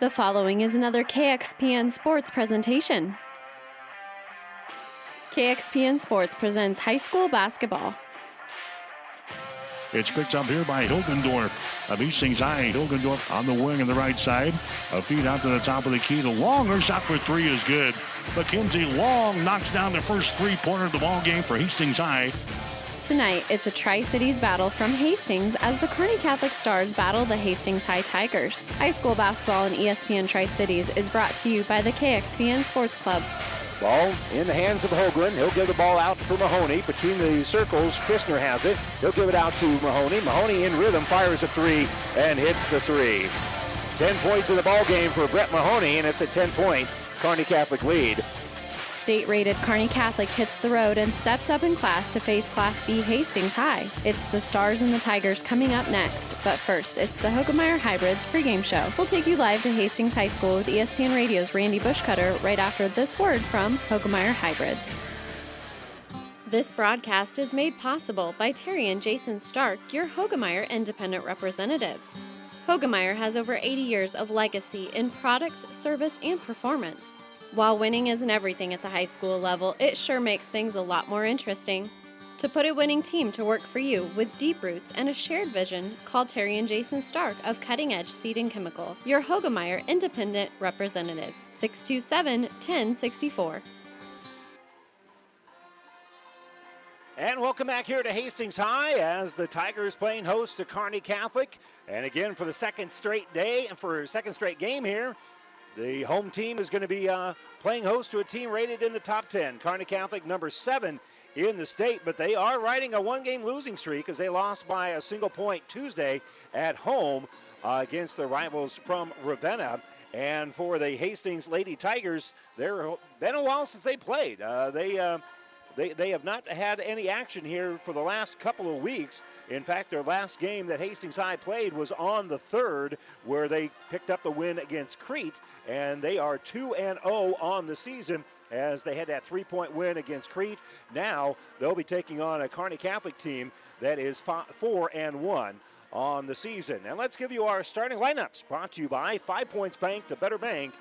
The following is another KXPN Sports presentation. KXPN Sports presents high school basketball. It's picked up here by Hilgendorf Hastings High. Hilgendorf on the wing on the right side. A feed out to the top of the key. The longer shot for three is good. McKenzie Long knocks down the first three-pointer of the ball game for Hastings High. Tonight, it's a Tri Cities battle from Hastings as the Kearney Catholic Stars battle the Hastings High Tigers. High school basketball in ESPN Tri Cities is brought to you by the KXPN Sports Club. Ball in the hands of Hoagland. He'll give the ball out for Mahoney. Between the circles, Christner has it. He'll give it out to Mahoney. Mahoney in rhythm fires a three and hits the three. 10 points in the ball game for Brett Mahoney, and it's a 10-point Kearney Catholic lead. State rated Kearney Catholic hits the road and steps up in class to face Class B Hastings High. It's the Stars and the Tigers coming up next, but first, it's the Hoegemeyer Hybrids pregame show. We'll take you live to Hastings High School with ESPN Radio's Randy Bushcutter right after this word from Hoegemeyer Hybrids. This broadcast is made possible by Terry and Jason Stark, your Hoegemeyer independent representatives. Hoegemeyer has over 80 years of legacy in products, service, and performance. While winning isn't everything at the high school level, it sure makes things a lot more interesting. To put a winning team to work for you with deep roots and a shared vision, call Terry and Jason Stark of Cutting Edge Seed and Chemical, your Hoegemeyer Independent Representatives, 627 1064. And welcome back here to Hastings High as the Tigers playing host to Kearney Catholic. And again, for the second straight day and for second straight game here, the home team is going to be uh, playing host to a team rated in the top 10. Kearney Catholic, number seven in the state, but they are riding a one game losing streak as they lost by a single point Tuesday at home uh, against the rivals from Ravenna. And for the Hastings Lady Tigers, they're been a while since they played. Uh, they uh, they, they have not had any action here for the last couple of weeks. In fact, their last game that Hastings High played was on the third, where they picked up the win against Crete, and they are 2 and 0 on the season as they had that three point win against Crete. Now they'll be taking on a Kearney Catholic team that is 4 and 1 on the season. And let's give you our starting lineups brought to you by Five Points Bank, the better bank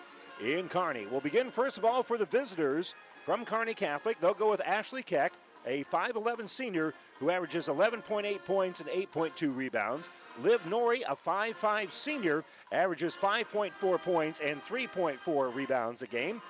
in Kearney. We'll begin first of all for the visitors from Kearney Catholic. They'll go with Ashley Keck, a 5'11 senior who averages 11.8 points and 8.2 rebounds. Liv Nori, a 5'5 senior, averages 5.4 points and 3.4 rebounds a game.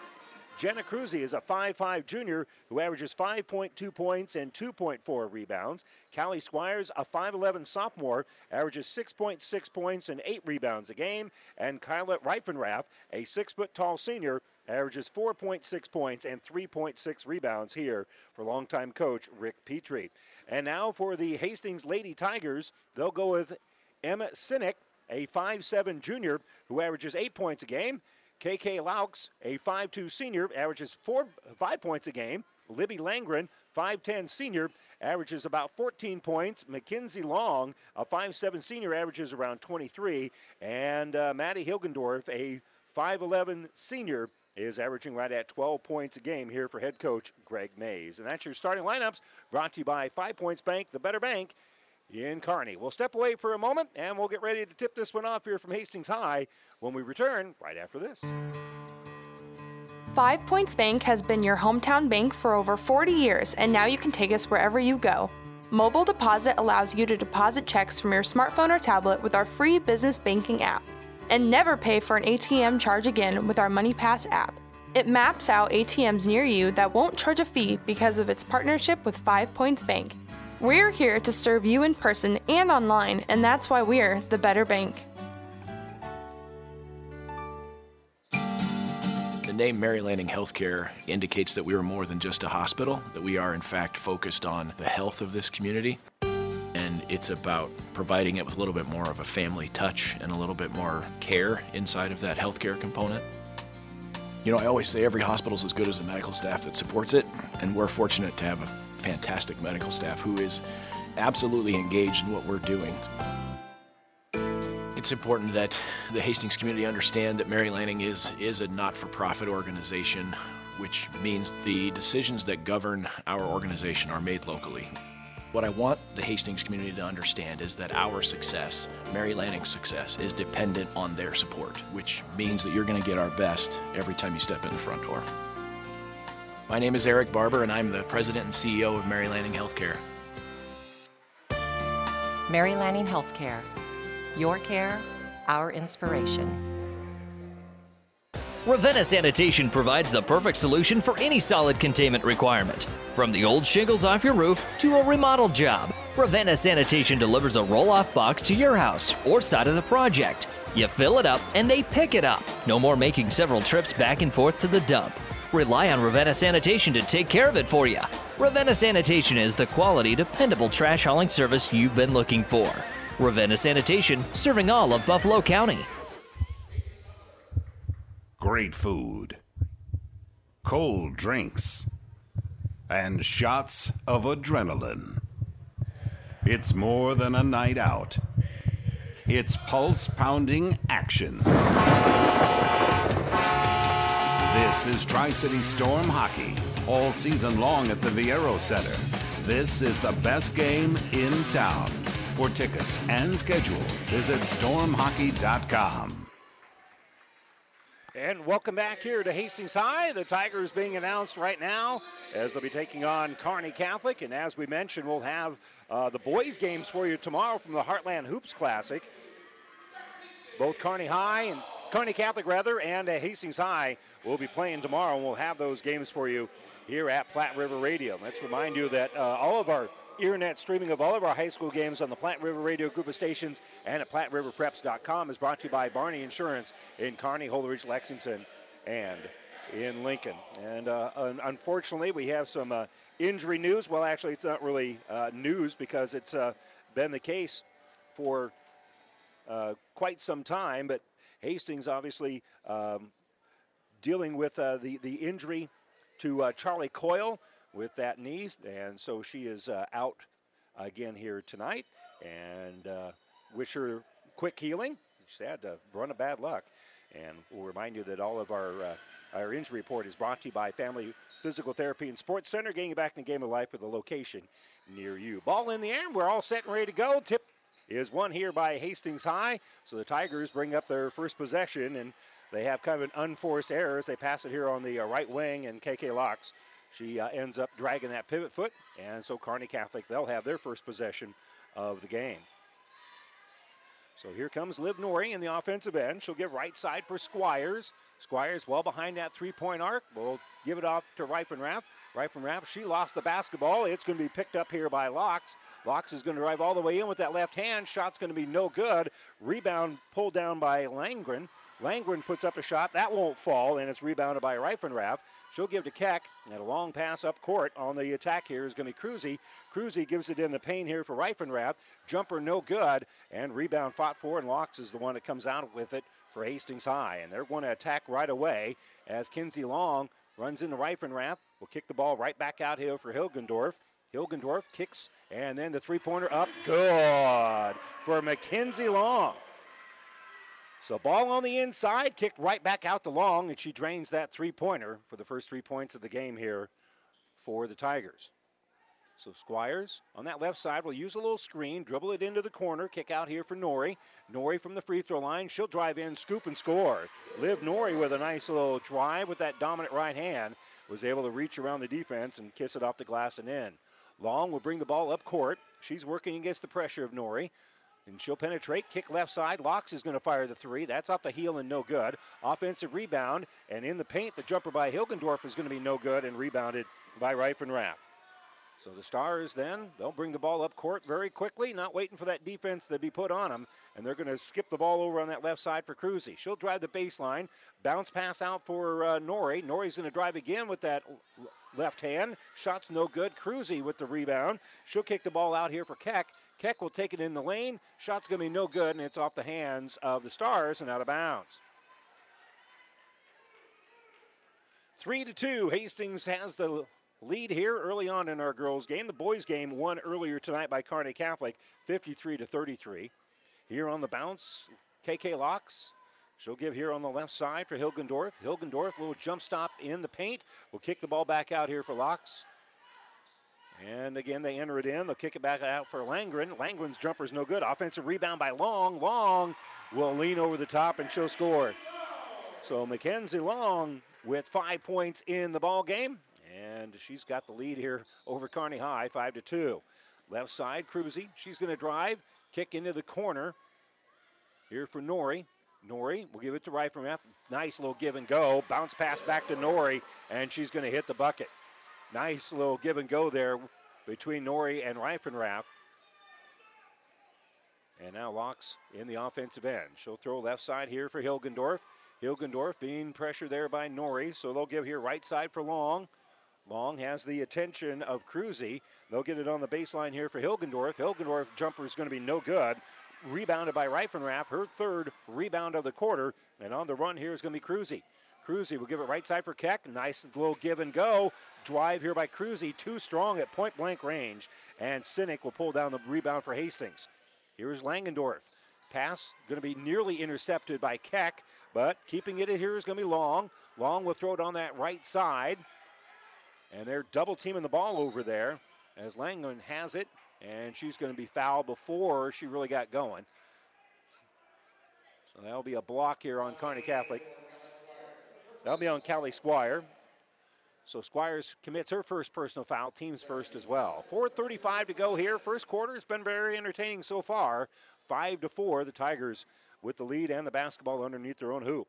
Jenna Cruzy is a 5'5 junior who averages 5.2 points and 2.4 rebounds. Callie Squires, a 5'11 sophomore, averages 6.6 points and 8 rebounds a game. And Kyla Reifenrath, a 6 foot tall senior, averages 4.6 points and 3.6 rebounds here for longtime coach Rick Petrie. And now for the Hastings Lady Tigers, they'll go with Emma Sinek, a 5'7 junior who averages 8 points a game. KK Laux, a 5'2 senior, averages four, 5 points a game. Libby Langren, 5'10 senior, averages about 14 points. Mackenzie Long, a 5'7 senior, averages around 23. And uh, Maddie Hilgendorf, a 5'11 senior, is averaging right at 12 points a game here for head coach Greg Mays. And that's your starting lineups brought to you by Five Points Bank, the better bank in Kearney. We'll step away for a moment and we'll get ready to tip this one off here from Hastings High when we return right after this. Five Points Bank has been your hometown bank for over 40 years, and now you can take us wherever you go. Mobile Deposit allows you to deposit checks from your smartphone or tablet with our free business banking app. And never pay for an ATM charge again with our MoneyPass app. It maps out ATMs near you that won't charge a fee because of its partnership with Five Points Bank. We're here to serve you in person and online, and that's why we're the better bank. The name Mary Lanning Healthcare indicates that we are more than just a hospital, that we are in fact focused on the health of this community. And it's about providing it with a little bit more of a family touch and a little bit more care inside of that healthcare component. You know, I always say every hospital is as good as the medical staff that supports it, and we're fortunate to have a fantastic medical staff who is absolutely engaged in what we're doing. It's important that the Hastings community understand that Mary Lanning is, is a not for profit organization, which means the decisions that govern our organization are made locally. What I want the Hastings community to understand is that our success, Mary Lanning's success, is dependent on their support, which means that you're going to get our best every time you step in the front door. My name is Eric Barber, and I'm the president and CEO of Mary Lanning Healthcare. Mary Lanning Healthcare. Your care, our inspiration. Ravenna Sanitation provides the perfect solution for any solid containment requirement. From the old shingles off your roof to a remodel job, Ravenna Sanitation delivers a roll off box to your house or side of the project. You fill it up and they pick it up. No more making several trips back and forth to the dump. Rely on Ravenna Sanitation to take care of it for you. Ravenna Sanitation is the quality, dependable trash hauling service you've been looking for. Ravenna Sanitation, serving all of Buffalo County. Great food, cold drinks, and shots of adrenaline. It's more than a night out. It's pulse pounding action. This is Tri City Storm Hockey, all season long at the Viaero Center. This is the best game in town. For tickets and schedule, visit stormhockey.com. And welcome back here to Hastings High. The Tigers being announced right now as they'll be taking on Kearney Catholic. And as we mentioned, we'll have uh, the boys' games for you tomorrow from the Heartland Hoops Classic. Both Kearney High and Kearney Catholic, rather, and uh, Hastings High will be playing tomorrow, and we'll have those games for you here at Platte River Radio. Let's remind you that uh, all of our internet streaming of all of our high school games on the Platte River Radio group of stations and at PlatteRiverPreps.com is brought to you by Barney Insurance in Kearney, Holdrege, Lexington, and in Lincoln. And uh, un- unfortunately, we have some uh, injury news. Well, actually, it's not really uh, news because it's uh, been the case for uh, quite some time. But Hastings obviously um, dealing with uh, the, the injury to Charlie Coyle with that knee, and so she is uh, out again here tonight. And uh, wish her quick healing. She's had to run of bad luck. And we'll remind you that all of our uh, our injury report is brought to you by Family Physical Therapy and Sports Center, getting you back in the game of life with a location near you. Ball in the air, we're all set and ready to go. Tip is won here by Hastings High. So the Tigers bring up their first possession, and they have kind of an unforced error as they pass it here on the uh, right wing, and KK Laux she uh, ends up dragging that pivot foot, and so Carney Catholic, they'll have their first possession of the game. So here comes Liv Nori in the offensive end. She'll get right side for Squires. Squires well behind that three-point arc. We'll give it off to Reifenrath. Reifenrath, she lost the basketball. It's going to be picked up here by Laux. Laux is going to drive all the way in with that left hand. Shot's going to be no good. Rebound pulled down by Langren. Langren puts up a shot. That won't fall, and it's rebounded by Reifenrath. She'll give to Keck. And a long pass up court on the attack here is going to be Cruzy. Cruzy gives it in the paint here for Reifenrath. Jumper no good. And rebound fought for, and Laux is the one that comes out with it for Hastings High. And they're going to attack right away as Kinsey Long runs into Reifenrath. Will kick the ball right back out here for Hilgendorf. Hilgendorf kicks, and then the three pointer up. Good for Mackenzie Long. So ball on the inside, kicked right back out to Long, and she drains that three-pointer for the first three points of the game here for the Tigers. So Squires on that left side will use a little screen, dribble it into the corner, kick out here for Nori. Nori from the free throw line. She'll drive in, scoop, and score. Liv Nori with a nice little drive with that dominant right hand was able to reach around the defense and kiss it off the glass and in. Long will bring the ball up court. She's working against the pressure of Nori. And she'll penetrate, kick left side. Laux is going to fire the three. That's off the heel and no good. Offensive rebound, and in the paint, the jumper by Hilgendorf is going to be no good and rebounded by Reifenrath. So the Stars then, they'll bring the ball up court very quickly, not waiting for that defense to be put on them. And they're going to skip the ball over on that left side for Cruzy. She'll drive the baseline, bounce pass out for uh, Nori. Nori's going to drive again with that left hand. Shot's no good. Cruzy with the rebound. She'll kick the ball out here for Keck. Keck will take it in the lane. Shot's going to be no good, and it's off the hands of the Stars and out of bounds. Three to two. Hastings has the lead here early on in our girls' game. The boys' game won earlier tonight by Kearney Catholic, 53 to 33. Here on the bounce, KK Laux. She'll give here on the left side for Hilgendorf. Hilgendorf, little jump stop in the paint. Will kick the ball back out here for Laux. And again, they enter it in. They'll kick it back out for Langren. Langren's jumper's no good. Offensive rebound by Long. Long will lean over the top and show score. So Mackenzie Long with five points in the ball game, and she's got the lead here over Kearney High, five to two. Left side, Cruzy. She's going to drive, kick into the corner. Here for Nori. Nori will give it to Reifenrath. Nice little give and go. Bounce pass back to Nori, and she's going to hit the bucket. Nice little give and go there between Nori and Reifenrath. And now Laux in the offensive end. She'll throw left side here for Hilgendorf. Hilgendorf being pressured there by Nori, so they'll give here right side for Long. Long has the attention of Cruzy. They'll get it on the baseline here for Hilgendorf. Hilgendorf jumper is going to be no good. Rebounded by Reifenrath, her third rebound of the quarter. And on the run here is going to be Cruzy. Cruzy will give it right side for Keck. Nice little give and go. Drive here by Cruzy, too strong at point blank range. And Sinek will pull down the rebound for Hastings. Here's Langendorf. Pass going to be nearly intercepted by Keck, but keeping it here is going to be Long. Long will throw it on that right side. And they're double teaming the ball over there as Langland has it, and she's going to be fouled before she really got going. So that'll be a block here on Kearney Catholic. That'll be on Callie Squire. So Squires commits her first personal foul, team's first as well. 4:35 to go here. First quarter has been very entertaining so far. Five to four, the Tigers with the lead and the basketball underneath their own hoop.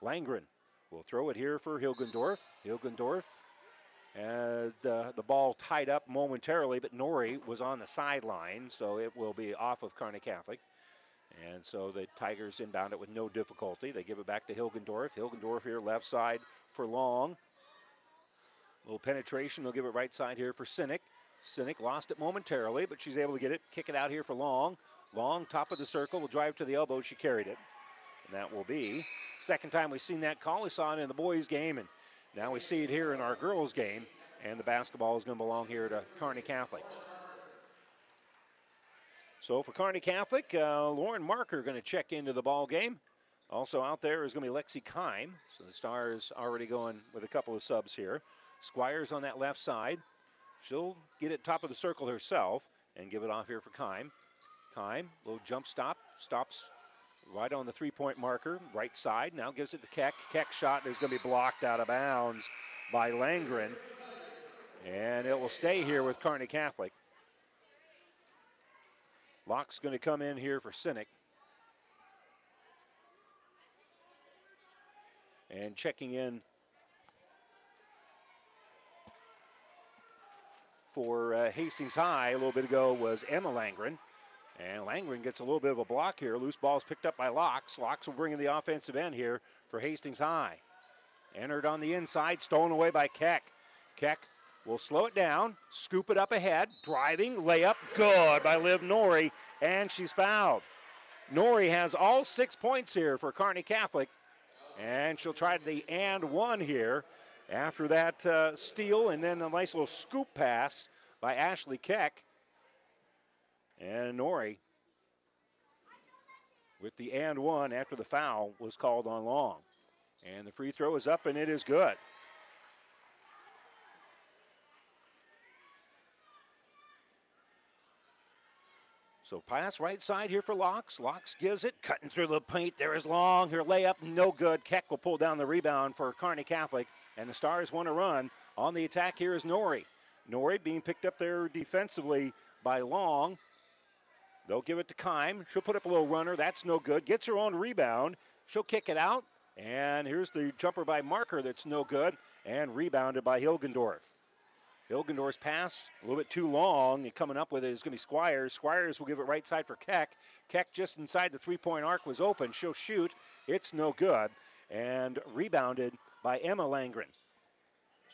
Langren will throw it here for Hilgendorf. Hilgendorf as the, the ball tied up momentarily, but Nori was on the sideline, so it will be off of Kearney Catholic. And so the Tigers inbound it with no difficulty. They give it back to Hilgendorf. Hilgendorf here left side for Long. Little penetration. They'll give it right side here for Sinek. Sinek lost it momentarily, but she's able to get it, kick it out here for Long. Long, top of the circle, will drive to the elbow. She carried it. And that will be second time we've seen that call. We saw it in the boys' game, and now we see it here in our girls' game. And the basketball is going to belong here to Kearney Catholic. So for Kearney Catholic, uh, Lauren Marker going to check into the ball game. Also out there is going to be Lexi Kime. So the Stars already going with a couple of subs here. Squires on that left side. She'll get it top of the circle herself and give it off here for Kime. Kime, little jump stop, stops right on the three point marker, right side. Now gives it to Keck. Keck shot is going to be blocked out of bounds by Langren. And it will stay here with Kearney Catholic. Laux's going to come in here for Sinek. And checking in for uh, Hastings High a little bit ago was Emma Langren. And Langren gets a little bit of a block here. Loose ball is picked up by Laux. Laux will bring in the offensive end here for Hastings High. Entered on the inside, stolen away by Keck. Keck will slow it down, scoop it up ahead, driving, layup, good by Liv Nori, and she's fouled. Nori has all six points here for Kearney Catholic, and she'll try the and one here after that uh, steal and then a nice little scoop pass by Ashley Keck. And Nori with the and one after the foul was called on long. And the free throw is up and it is good. So pass right side here for Laux. Laux gives it, cutting through the paint. There is Long. Her layup, no good. Keck will pull down the rebound for Kearney Catholic, and the Stars want to run. On the attack here is Nori. Nori being picked up there defensively by Long. They'll give it to Kime. She'll put up a little runner. That's no good. Gets her own rebound. She'll kick it out. And here's the jumper by Marker that's no good. And rebounded by Hilgendorf. Hilgendorf's pass a little bit too long. Coming up with it is going to be Squires. Squires will give it right side for Keck. Keck just inside the three point arc was open. She'll shoot. It's no good. And rebounded by Emma Langren.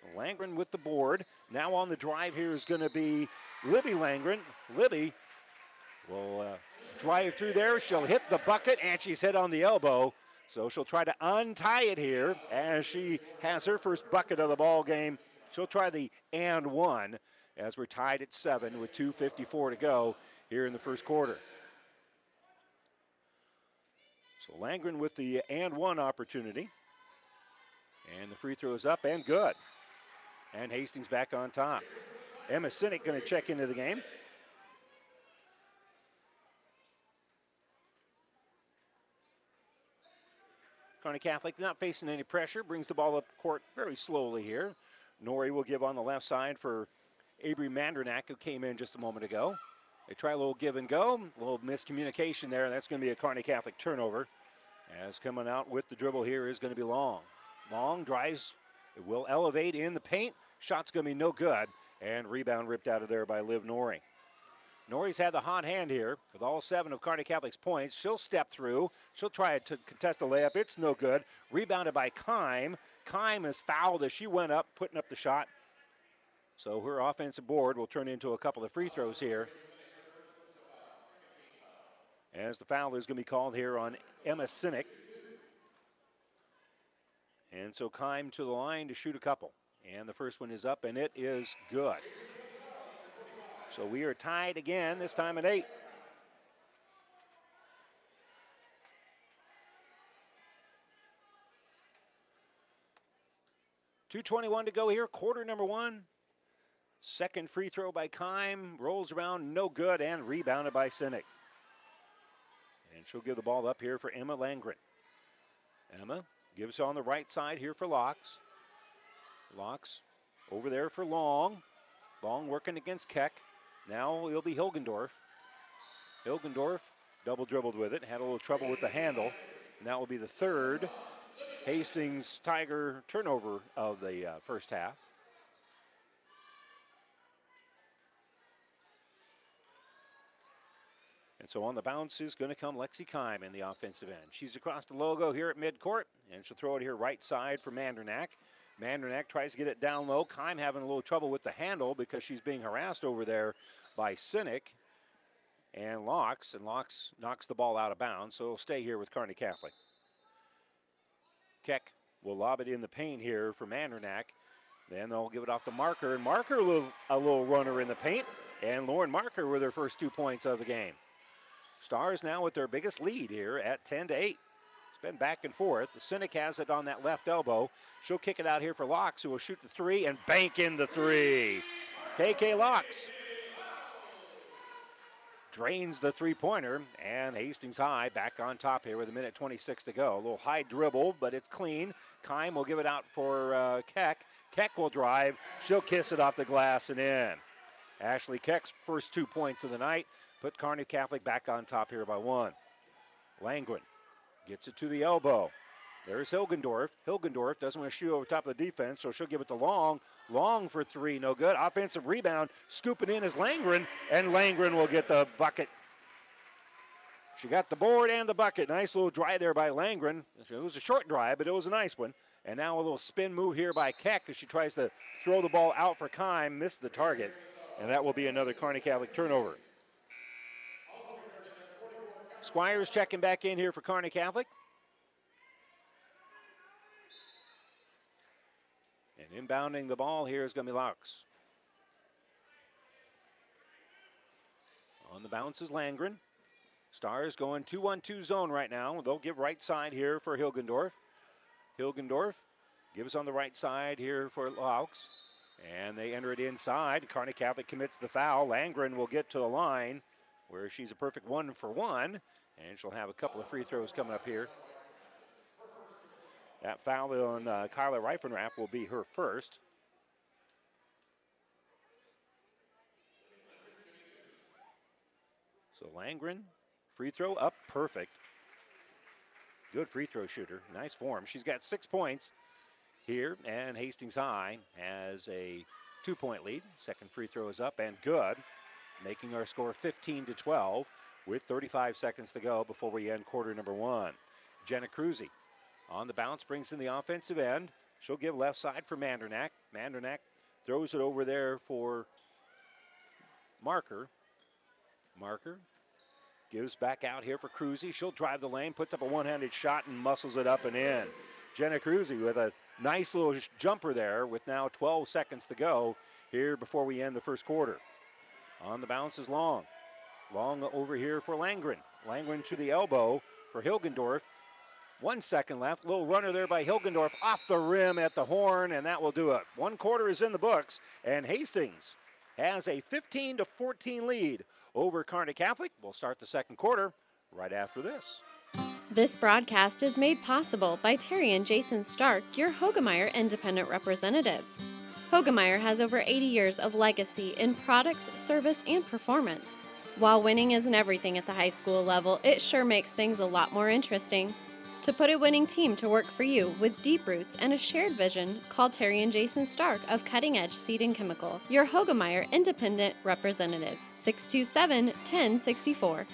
So Langren with the board. Now on the drive here is going to be Libby Langren. Libby will uh, drive through there. She'll hit the bucket and she's hit on the elbow. So she'll try to untie it here as she has her first bucket of the ball game. She'll try the and one as we're tied at seven with 2.54 to go here in the first quarter. So Langren with the and one opportunity. And the free throw is up and good. And Hastings back on top. Emma Sinek going to check into the game. Kearney Catholic not facing any pressure, brings the ball up court very slowly here. Nori will give on the left side for Avery Mandernack, who came in just a moment ago. They try a little give and go, a little miscommunication there. That's going to be a Kearney Catholic turnover. As coming out with the dribble here is going to be Long. Long drives, it will elevate in the paint. Shot's going to be no good. And rebound ripped out of there by Liv Nori. Nori's had the hot hand here with all seven of Kearney Catholic's points. She'll step through. She'll try to contest a layup. It's no good. Rebounded by Kime. Kime is fouled as she went up, putting up the shot. So her offensive board will turn into a couple of free throws here. As the foul is going to be called here on Emma Sinek. And so Kime to the line to shoot a couple. And the first one is up, and it is good. So we are tied again, this time at eight. Two twenty-one to go here, quarter number one. Second free throw by Kime, rolls around, no good, and rebounded by Sinek. And she'll give the ball up here for Emma Langren. Emma gives on the right side here for Laux. Laux over there for Long. Long working against Keck. Now it'll be Hilgendorf. Hilgendorf double dribbled with it, had a little trouble with the handle, and that will be the third Hastings Tiger turnover of the uh, first half. And so on the bounce is going to come Lexi Kime in the offensive end. She's across the logo here at midcourt, and she'll throw it here right side for Mandernack. Mandernack tries to get it down low. Kime having a little trouble with the handle because she's being harassed over there by Sinek and Laux, and Laux knocks the ball out of bounds, so it'll stay here with Kearney Catholic. Keck will lob it in the paint here for Mandernack. Then they'll give it off to Marker, and Marker a little, a little runner in the paint, and Lauren Marker with her first two points of the game. Stars now with their biggest lead here at 10 to 8. It's been back and forth. Sinek has it on that left elbow. She'll kick it out here for Laux, who will shoot the three and bank in the three. KK Laux drains the three pointer, and Hastings High back on top here with a minute 26 to go. A little high dribble, but it's clean. Kime will give it out for uh, Keck. Keck will drive. She'll kiss it off the glass and in. Ashley Keck's first two points of the night put Kearney Catholic back on top here by one. Langwin gets it to the elbow. There's Hilgendorf. Hilgendorf doesn't want to shoot over top of the defense, so she'll give it to Long. Long for three, no good. Offensive rebound, scooping in is Langren, and Langren will get the bucket. She got the board and the bucket. Nice little drive there by Langren. It was a short drive, but it was a nice one. And now a little spin move here by Keck as she tries to throw the ball out for Kime, missed the target. And that will be another Kearney Catholic turnover. Squires checking back in here for Kearney Catholic. And inbounding the ball here is going to be. On the bounce is Langren. Stars going 2 1 2 zone right now. They'll give right side here for Hilgendorf. Hilgendorf gives on the right side here for Laux. And they enter it inside. Kearney Catholic commits the foul. Langren will get to the line where she's a perfect one for one. And she'll have a couple of free throws coming up here. That foul on uh, Kyla Reifenrath will be her first. So Langren, free throw up, perfect. Good free throw shooter, nice form. She's got six points here, and Hastings High has a two point lead. Second free throw is up and good, making our score 15 to 12 with 35 seconds to go before we end quarter number one. Jenna Cruzy on the bounce, brings in the offensive end. She'll give left side for Mandernack. Mandernack throws it over there for Marker. Marker gives back out here for Cruzy. She'll drive the lane, puts up a one-handed shot, and muscles it up and in. Jenna Cruzy with a nice little jumper there with now 12 seconds to go here before we end the first quarter. On the bounce is Long. Long over here for Langren. Langren to the elbow for Hilgendorf. One second left. Little runner there by Hilgendorf off the rim at the horn, and that will do it. One quarter is in the books, and Hastings has a 15 to 14 lead over Kearney Catholic. We'll start the second quarter right after this. This broadcast is made possible by Terry and Jason Stark, your Hoegemeyer independent representatives. Hoegemeyer has over 80 years of legacy in products, service, and performance. While winning isn't everything at the high school level, it sure makes things a lot more interesting. To put a winning team to work for you with deep roots and a shared vision, call Terry and Jason Stark of Cutting Edge Seed and Chemical, your Hoegemeyer Independent Representatives, 627 1064.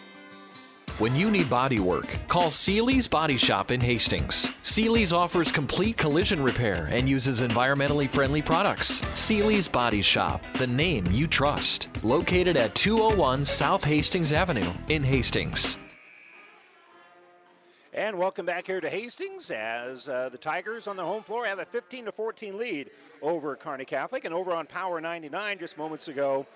When you need body work, call Seely's Body Shop in Hastings. Seely's offers complete collision repair and uses environmentally friendly products. Seely's Body Shop, the name you trust. Located at 201 South Hastings Avenue in Hastings. And welcome back here to Hastings as uh, the Tigers on the home floor have a 15 to 14 lead over Kearney Catholic. And over on Power 99 just moments ago,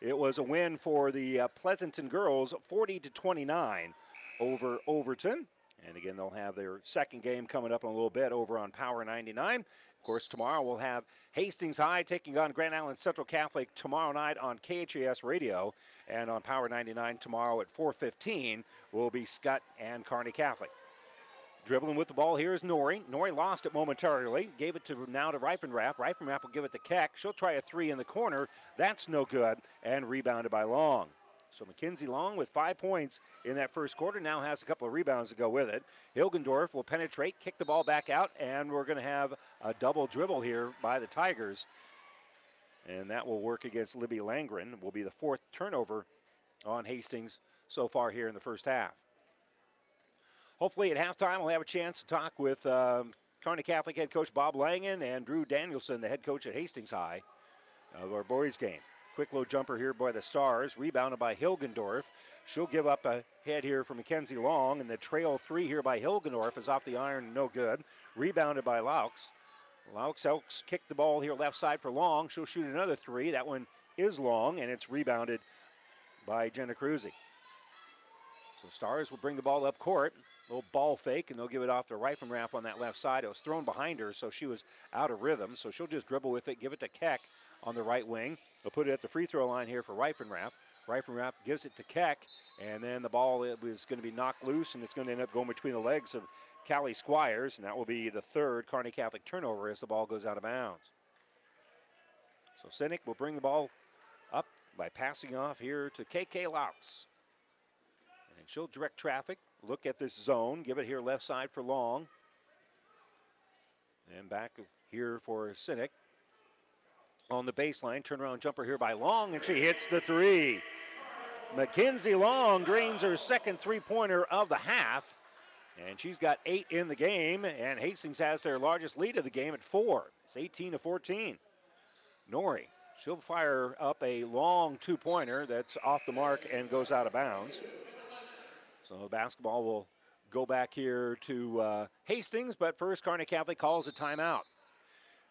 it was a win for the uh, Pleasanton girls, 40 to 29 over Overton. And again, they'll have their second game coming up in a little bit over on Power 99. Of course, tomorrow we'll have Hastings High taking on Grand Island Central Catholic tomorrow night on KHAS Radio, and on Power 99 tomorrow at 4:15 will be Scott and Kearney Catholic. Dribbling with the ball here is Nori. Nori lost it momentarily. Gave it to now to Reifenrath. Reifenrath will give it to Keck. She'll try a three in the corner. That's no good. And rebounded by Long. So Mackenzie Long with five points in that first quarter now has a couple of rebounds to go with it. Hilgendorf will penetrate, kick the ball back out, and we're going to have a double dribble here by the Tigers. And that will work against Libby Langren. Will be the fourth turnover on Hastings so far here in the first half hopefully at halftime we'll have a chance to talk with um, Catholic head coach Bob Langen and Drew Danielson, the head coach at Hastings High of our boys game. Quick low jumper here by the Stars, rebounded by Hilgendorf. She'll give up a head here for Mackenzie Long, and the trail three here by Hilgendorf is off the iron, no good. Rebounded by Laux. Laux Elks kicked the ball here left side for Long. She'll shoot another three. That one is long, and it's rebounded by Jenna Cruzy. So Stars will bring the ball up court little ball fake, and they'll give it off to Reifenrath on that left side. It was thrown behind her, so she was out of rhythm. So she'll just dribble with it, give it to Keck on the right wing. They'll put it at the free throw line here for Reifenrath. Reifenrath gives it to Keck, and then the ball is going to be knocked loose, and it's going to end up going between the legs of Callie Squires, and that will be the third Kearney Catholic turnover as the ball goes out of bounds. So Sinek will bring the ball up by passing off here to KK Laux. And she'll direct traffic look at this zone, give it here left side for Long. And back here for Sinek. On the baseline, turnaround jumper here by Long, and she hits the three. Mackenzie Long drains her second three pointer of the half, and she's got eight in the game, and Hastings has their largest lead of the game at four. It's 18 to 14. Nori, she'll fire up a long two pointer that's off the mark and goes out of bounds. So the basketball will go back here to uh, Hastings, but first Kearney Catholic calls a timeout.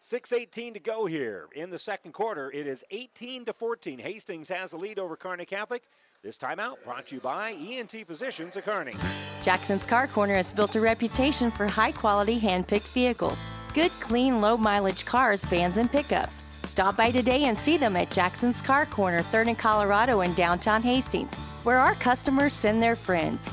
6.18 to go here in the second quarter. It is 18 to 14. Hastings has a lead over Kearney Catholic. This timeout brought to you by ENT Physicians at Kearney. Jackson's Car Corner has built a reputation for high quality hand picked vehicles. Good, clean, low mileage cars, vans, and pickups. Stop by today and see them at Jackson's Car Corner, 3rd and Colorado in downtown Hastings where our customers send their friends.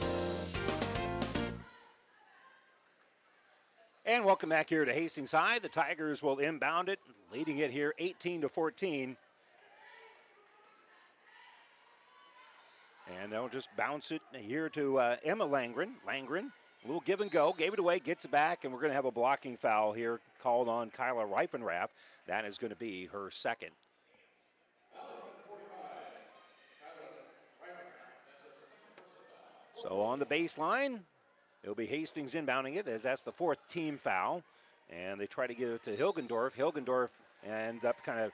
And welcome back here to Hastings High. The Tigers will inbound it, leading it here 18 to 14. And they'll just bounce it here to uh, Emma Langren. Langren, a little give and go, gave it away, gets it back, and we're going to have a blocking foul here called on Kyla Reifenrath. That is going to be her second. So on the baseline, It'll be Hastings inbounding it as that's the fourth team foul. And they try to give it to Hilgendorf. Hilgendorf ends up kind of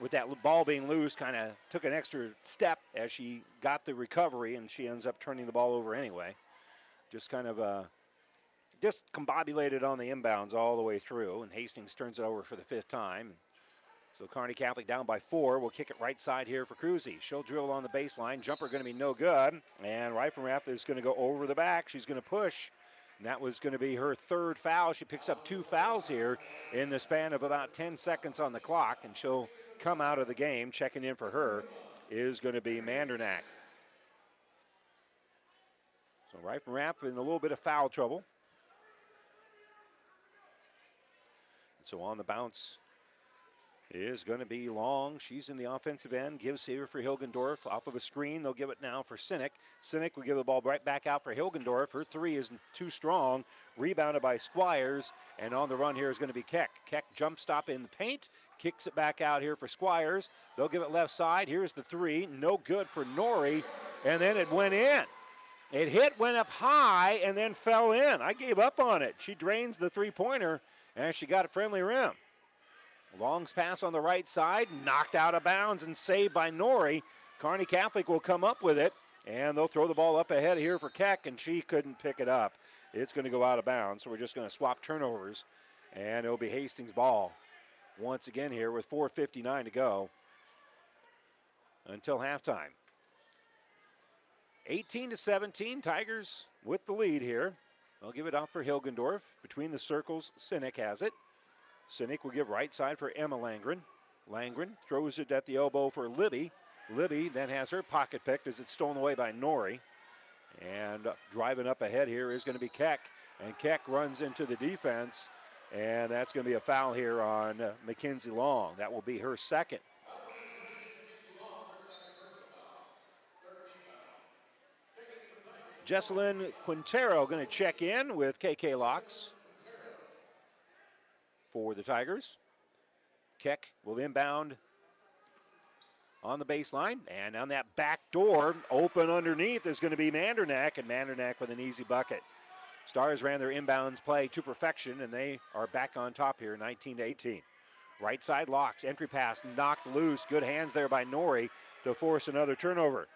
with that ball being loose, kind of took an extra step as she got the recovery, and she ends up turning the ball over anyway. Just kind of uh, just combobulated on the inbounds all the way through, and Hastings turns it over for the fifth time. So Kearney Catholic down by four. We'll kick it right side here for Cruzy. She'll drill on the baseline. Jumper going to be no good. And Reifenrath is going to go over the back. She's going to push. And that was going to be her third foul. She picks up two fouls here in the span of about 10 seconds on the clock, and she'll come out of the game. Checking in for her is going to be Mandernack. So Reifenrath in a little bit of foul trouble. So on the bounce is going to be long. She's in the offensive end. Gives here for Hilgendorf off of a screen. They'll give it now for Sinek. Sinek will give the ball right back out for Hilgendorf. Her three is too strong. Rebounded by Squires. And on the run here is going to be Keck. Keck jump stop in the paint. Kicks it back out here for Squires. They'll give it left side. Here's the three. No good for Nori. And then it went in. It hit, went up high, and then fell in. I gave up on it. She drains the three pointer, and she got a friendly rim. Long's pass on the right side, knocked out of bounds and saved by Nori. Kearney Catholic will come up with it, and they'll throw the ball up ahead here for Keck, and she couldn't pick it up. It's going to go out of bounds, so we're just going to swap turnovers, and it'll be Hastings' ball once again here with 4.59 to go until halftime. 18 to 17, Tigers with the lead here. I'll give it off for Hilgendorf. Between the circles, Sinek has it. Sinek will give right side for Emma Langren. Langren throws it at the elbow for Libby. Libby then has her pocket picked as it's stolen away by Nori. And driving up ahead here is going to be Keck. And Keck runs into the defense. And that's going to be a foul here on Mackenzie Long. That will be her second. Jesselyn Quintero going to check in with KK Laux for the Tigers. Keck will inbound on the baseline. And on that back door, open underneath, is going to be Mandernack, and Mandernack with an easy bucket. Stars ran their inbounds play to perfection, and they are back on top here, 19 to 18. Right side Laux, entry pass knocked loose. Good hands there by Nori to force another turnover.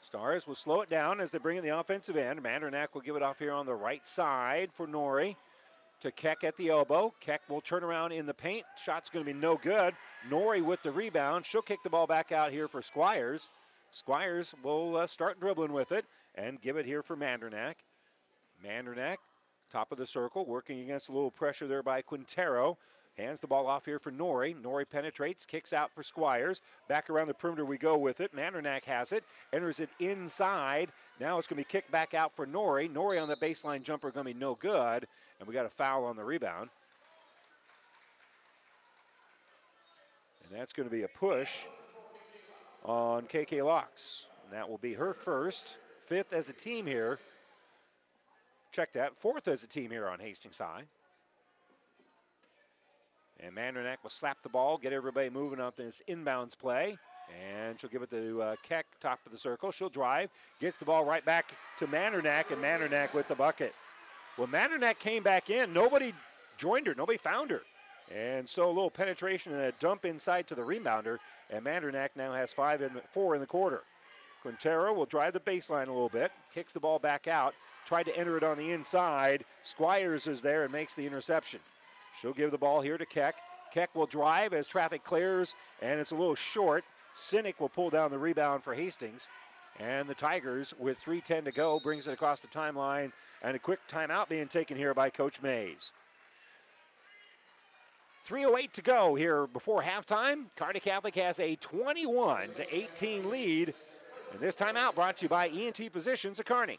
Stars will slow it down as they bring in the offensive end. Mandernack will give it off here on the right side for Nori to Keck at the elbow. Keck will turn around in the paint. Shot's going to be no good. Nori with the rebound. She'll kick the ball back out here for Squires. Squires will uh, start dribbling with it and give it here for Mandernack. Mandernack, top of the circle, working against a little pressure there by Quintero. Hands the ball off here for Nori. Nori penetrates, kicks out for Squires. Back around the perimeter we go with it. Mandernack has it, enters it inside. Now it's going to be kicked back out for Nori. Nori on the baseline jumper going to be no good. And we got a foul on the rebound. And that's going to be a push on KK Laux. And that will be her first, fifth as a team here. Check that, fourth as a team here on Hastings High. And Mandernack will slap the ball, get everybody moving on this inbounds play. And she'll give it to uh, Keck, top of the circle. She'll drive, gets the ball right back to Mandernack, and Mandernack with the bucket. When Mandernack came back in, nobody joined her, nobody found her. And so a little penetration and a dump inside to the rebounder, and Mandernack now has five the, four in the quarter. Quintero will drive the baseline a little bit, kicks the ball back out, tried to enter it on the inside. Squires is there and makes the interception. She'll give the ball here to Keck. Keck will drive as traffic clears, and it's a little short. Sinek will pull down the rebound for Hastings. And the Tigers, with 3.10 to go, brings it across the timeline. And a quick timeout being taken here by Coach Mays. 3.08 to go here before halftime. Kearney Catholic has a 21 to 18 lead. And this timeout brought to you by ENT Physicians of Kearney.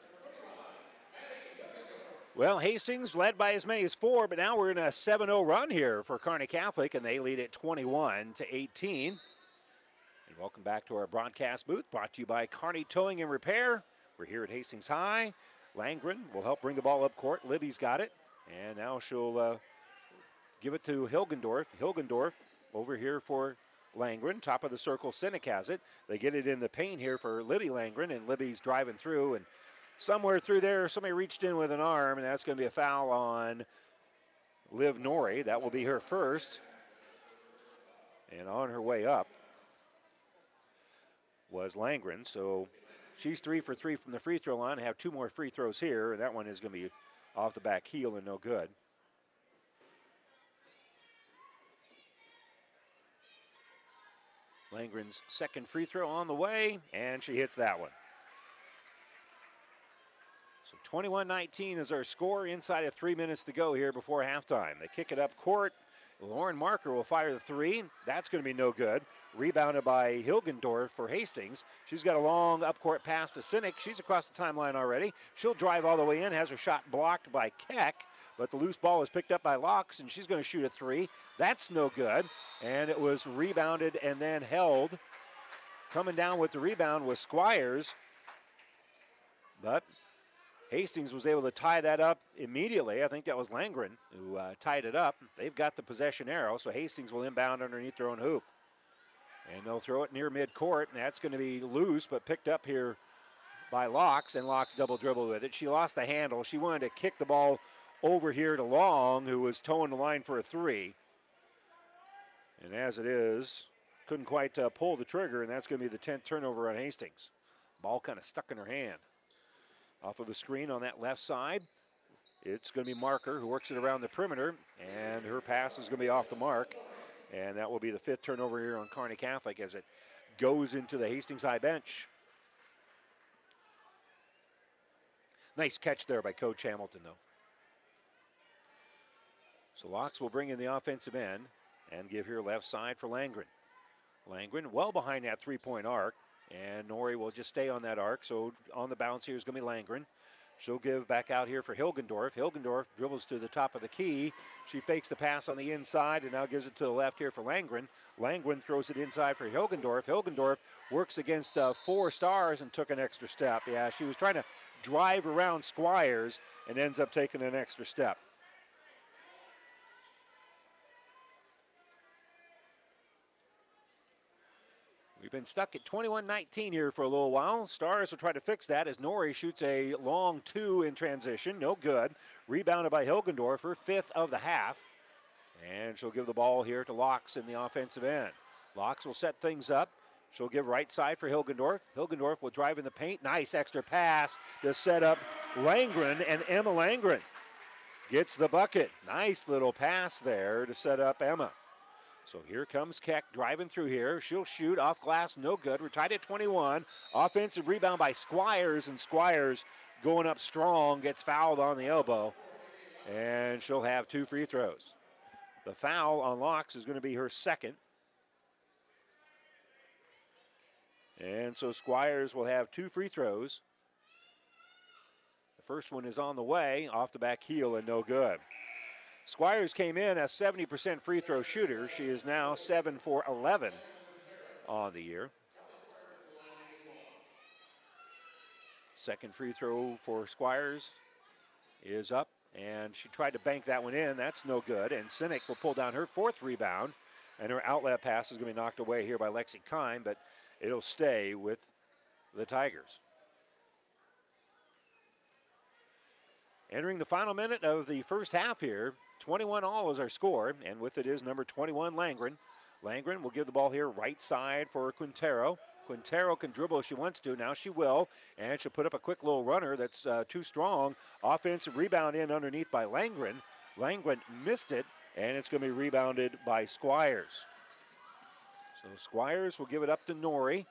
Well, Hastings led by as many as four, but now we're in a 7 0 run here for Kearney Catholic, and they lead at 21 to 18. And Welcome back to our broadcast booth, brought to you by Kearney Towing and Repair. We're here at Hastings High. Langren will help bring the ball up court. Libby's got it, and now she'll uh, give it to Hilgendorf. Hilgendorf over here for Langren. Top of the circle, Sinek has it. They get it in the paint here for Libby Langren, and Libby's driving through. And somewhere through there, somebody reached in with an arm, and that's going to be a foul on Liv Nori. That will be her first. And on her way up was Langren. So she's three for three from the free throw line. I Have two more free throws here, and that one is going to be off the back heel and no good. Langren's second free throw on the way, and she hits that one. So 21 19 is our score inside of three minutes to go here before halftime. They kick it up court. Lauren Marker will fire the three. That's going to be no good. Rebounded by Hilgendorf for Hastings. She's got a long up court pass to Sinek. She's across the timeline already. She'll drive all the way in, has her shot blocked by Keck, but the loose ball was picked up by Laux, and she's going to shoot a three. That's no good. And it was rebounded and then held. Coming down with the rebound was Squires. But Hastings was able to tie that up immediately. I think that was Langren who uh, tied it up. They've got the possession arrow, so Hastings will inbound underneath their own hoop. And they'll throw it near midcourt, and that's going to be loose, but picked up here by Laux, and Laux double dribbled with it. She lost the handle. She wanted to kick the ball over here to Long, who was towing the line for a three. And as it is, couldn't quite uh, pull the trigger, and that's going to be the 10th turnover on Hastings. Ball kind of stuck in her hand. Off of the screen on that left side, it's going to be Marker who works it around the perimeter, and her pass is going to be off the mark. And that will be the fifth turnover here on Kearney Catholic as it goes into the Hastings High bench. Nice catch there by Coach Hamilton, though. So Laux will bring in the offensive end and give here left side for Langren. Langren well behind that three point arc. And Nori will just stay on that arc. So on the bounce here is going to be Langren. She'll give back out here for Hilgendorf. Hilgendorf dribbles to the top of the key. She fakes the pass on the inside and now gives it to the left here for Langren. Langren throws it inside for Hilgendorf. Hilgendorf works against uh, four stars and took an extra step. Yeah, she was trying to drive around Squires and ends up taking an extra step. We've been stuck at 21 19 here for a little while. Stars will try to fix that as Nori shoots a long two in transition. No good. Rebounded by Hilgendorf, her fifth of the half. And she'll give the ball here to Laux in the offensive end. Laux will set things up. She'll give right side for Hilgendorf. Hilgendorf will drive in the paint. Nice extra pass to set up Langren, and Emma Langren gets the bucket. Nice little pass there to set up Emma. So here comes Keck driving through here. She'll shoot off glass, no good. We're tied at 21. Offensive rebound by Squires, and Squires going up strong, gets fouled on the elbow, and she'll have two free throws. The foul on Laux is going to be her second. And so Squires will have two free throws. The first one is on the way, off the back heel, and no good. Squires came in a 70% free throw shooter. She is now 7 for 11 on the year. Second free throw for Squires is up, and she tried to bank that one in. That's no good. And Sinek will pull down her fourth rebound, and her outlet pass is going to be knocked away here by Lexi Kime, but it'll stay with the Tigers. Entering the final minute of the first half here, 21 all is our score, and with it is number 21, Langren. Langren will give the ball here right side for Quintero. Quintero can dribble if she wants to. Now she will, and she'll put up a quick little runner that's uh, too strong. Offensive rebound in underneath by Langren. Langren missed it, and it's going to be rebounded by Squires. So Squires will give it up to Nori.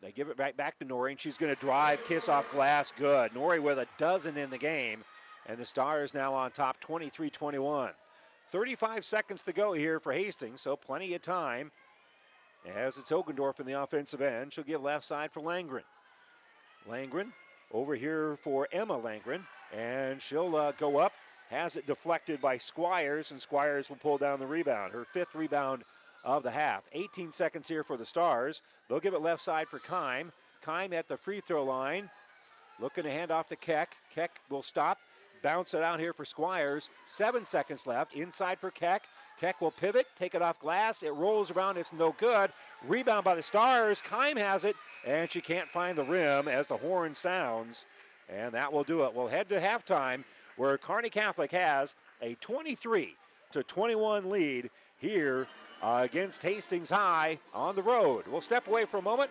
They give it back back to Nori, and she's going to drive, kiss off glass, good. Nori with a dozen in the game, and the Stars now on top 23 21. 35 seconds to go here for Hastings, so plenty of time. As it's Hilgendorf in the offensive end, she'll give left side for Langren. Langren over here for Emma Langren, and she'll uh, go up. Has it deflected by Squires, and Squires will pull down the rebound. Her fifth rebound of the half. 18 seconds here for the Stars. They'll give it left side for Kime. Kime at the free throw line. Looking to hand off to Keck. Keck will stop. Bounce it out here for Squires. Seven seconds left. Inside for Keck. Keck will pivot, take it off glass. It rolls around. It's no good. Rebound by the Stars. Kime has it, and she can't find the rim as the horn sounds. And that will do it. We'll head to halftime where Kearney Catholic has a 23 to 21 lead here uh, against Hastings High on the road. We'll step away for a moment.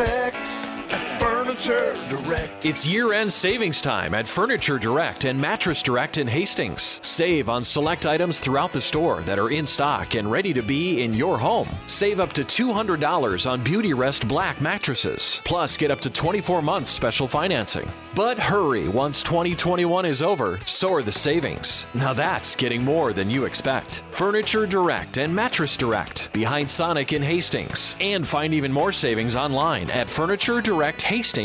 At Furniture Direct. It's year end savings time at Furniture Direct and Mattress Direct in Hastings. Save on select items throughout the store that are in stock and ready to be in your home. Save up to $200 on Beauty Rest Black mattresses. Plus, get up to 24 months special financing. But hurry, once 2021 is over, so are the savings. Now that's getting more than you expect. Furniture Direct and Mattress Direct behind Sonic in Hastings. And find even more savings online at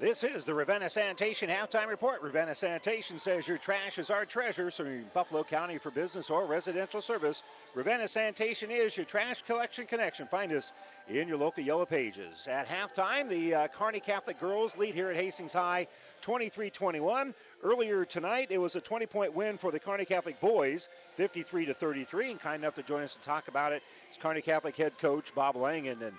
This is the Ravenna Sanitation halftime report. Ravenna Sanitation says your trash is our treasure, serving Buffalo County for business or residential service. Ravenna Sanitation is your trash collection connection. Find us in your local yellow pages. At halftime, the uh, Kearney Catholic girls lead here at Hastings High 23 21. Earlier tonight, it was a 20 point win for the Kearney Catholic boys, 53 to 33. And kind enough to join us to talk about it is Kearney Catholic head coach Bob Langen. And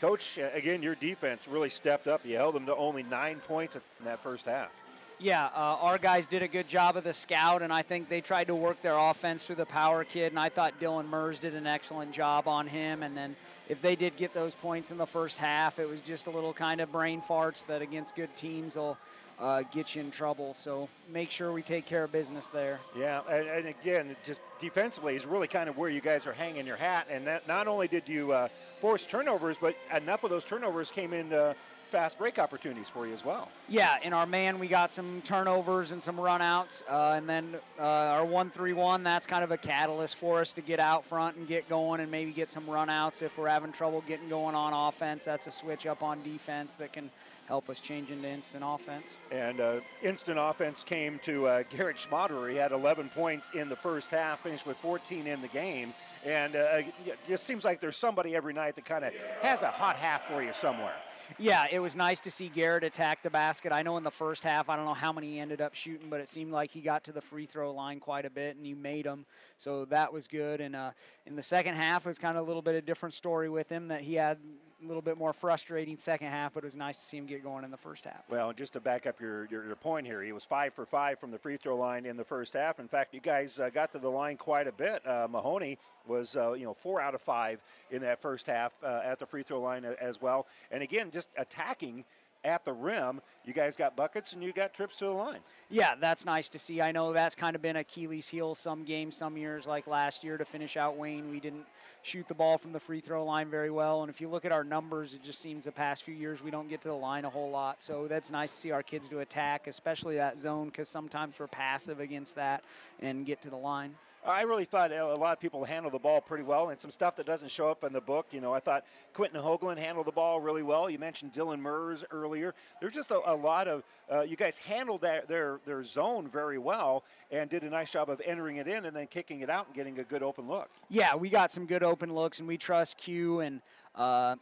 Coach, again, your defense really stepped up. You held them to only nine points in that first half. Yeah, uh, our guys did a good job of the scout, and I think they tried to work their offense through the power kid, and I thought Dylan Mers did an excellent job on him. And then if they did get those points in the first half, it was just a little kind of brain farts that against good teams will uh, get you in trouble. So make sure we take care of business there. Yeah, and, and, again, just defensively is really kind of where you guys are hanging your hat. And that not only did you uh, force turnovers, but enough of those turnovers came in uh, fast break opportunities for you as well. Yeah, in our man, we got some turnovers and some runouts. Uh, and then uh, our 1 3 1, that's kind of a catalyst for us to get out front and get going and maybe get some runouts if we're having trouble getting going on offense. That's a switch up on defense that can help us change into instant offense. And uh, instant offense came to uh, Garrett Schmaderer. He had 11 points in the first half, finished with 14 in the game. And uh, it just seems like there's somebody every night that kind of has a hot half for you somewhere. Yeah, it was nice to see Garrett attack the basket. I know in the first half, I don't know how many he ended up shooting, but it seemed like he got to the free throw line quite a bit and he made them. So that was good. And uh, in the second half, it was kind of a little bit of different story with him that he had little bit more frustrating second half, but it was nice to see him get going in the first half. Well, just to back up your, your, your point here, he was five for five from the free throw line in the first half. In fact, you guys uh, got to the line quite a bit. Uh, Mahoney was uh, you know four out of five in that first half uh, at the free throw line uh, as well. And again, just attacking at the rim. You guys got buckets and you got trips to the line. Yeah, that's nice to see. I know that's kind of been Achilles' heel some games, some years, like last year to finish out Wayne. We didn't shoot the ball from the free throw line very well. And if you look at our numbers, it just seems the past few years we don't get to the line a whole lot. So that's nice to see our kids do attack, especially that zone, because sometimes we're passive against that and get to the line. I really thought a lot of people handled the ball pretty well, and some stuff that doesn't show up in the book. You know, I thought Quentin Hoagland handled the ball really well. You mentioned Dylan Mers earlier. There's just a, a lot of uh, you guys handled that, their their zone very well and did a nice job of entering it in and then kicking it out and getting a good open look. Yeah, we got some good open looks, and we trust Q and. Uh,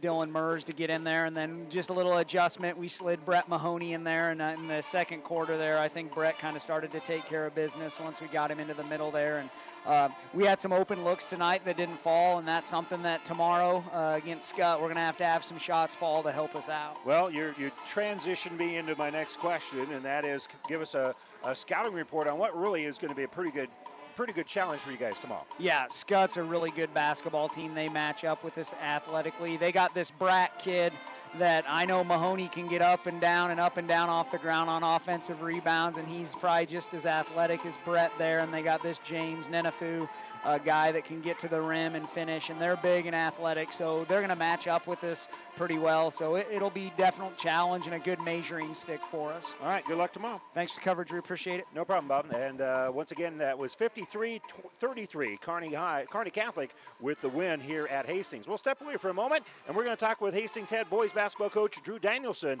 Dylan Mers to get in there, and then just a little adjustment. We slid Brett Mahoney in there, and uh, in the second quarter there, I think Brett kind of started to take care of business once we got him into the middle there. And uh, we had some open looks tonight that didn't fall, and that's something that tomorrow uh, against Skutt, we're going to have to have some shots fall to help us out. Well, you you transitioned me into my next question, and that is give us a, a scouting report on what really is going to be a pretty good pretty good challenge for you guys tomorrow. Yeah, Skutt's a really good basketball team. They match up with us athletically. They got this brat kid that I know Mahoney can get up and down and up and down off the ground on offensive rebounds, and he's probably just as athletic as Brett there. And they got this James Nenafu a guy that can get to the rim and finish, and they're big and athletic, so they're going to match up with us pretty well. So it, will be definite challenge and a good measuring stick for us. All right, good luck tomorrow. Thanks for coverage. We appreciate it. No problem, Bob. And uh, once again, that was 53-33, Kearney High, Kearney Catholic with the win here at Hastings. We'll step away for a moment, and we're going to talk with Hastings head boys basketball coach Drew Danielson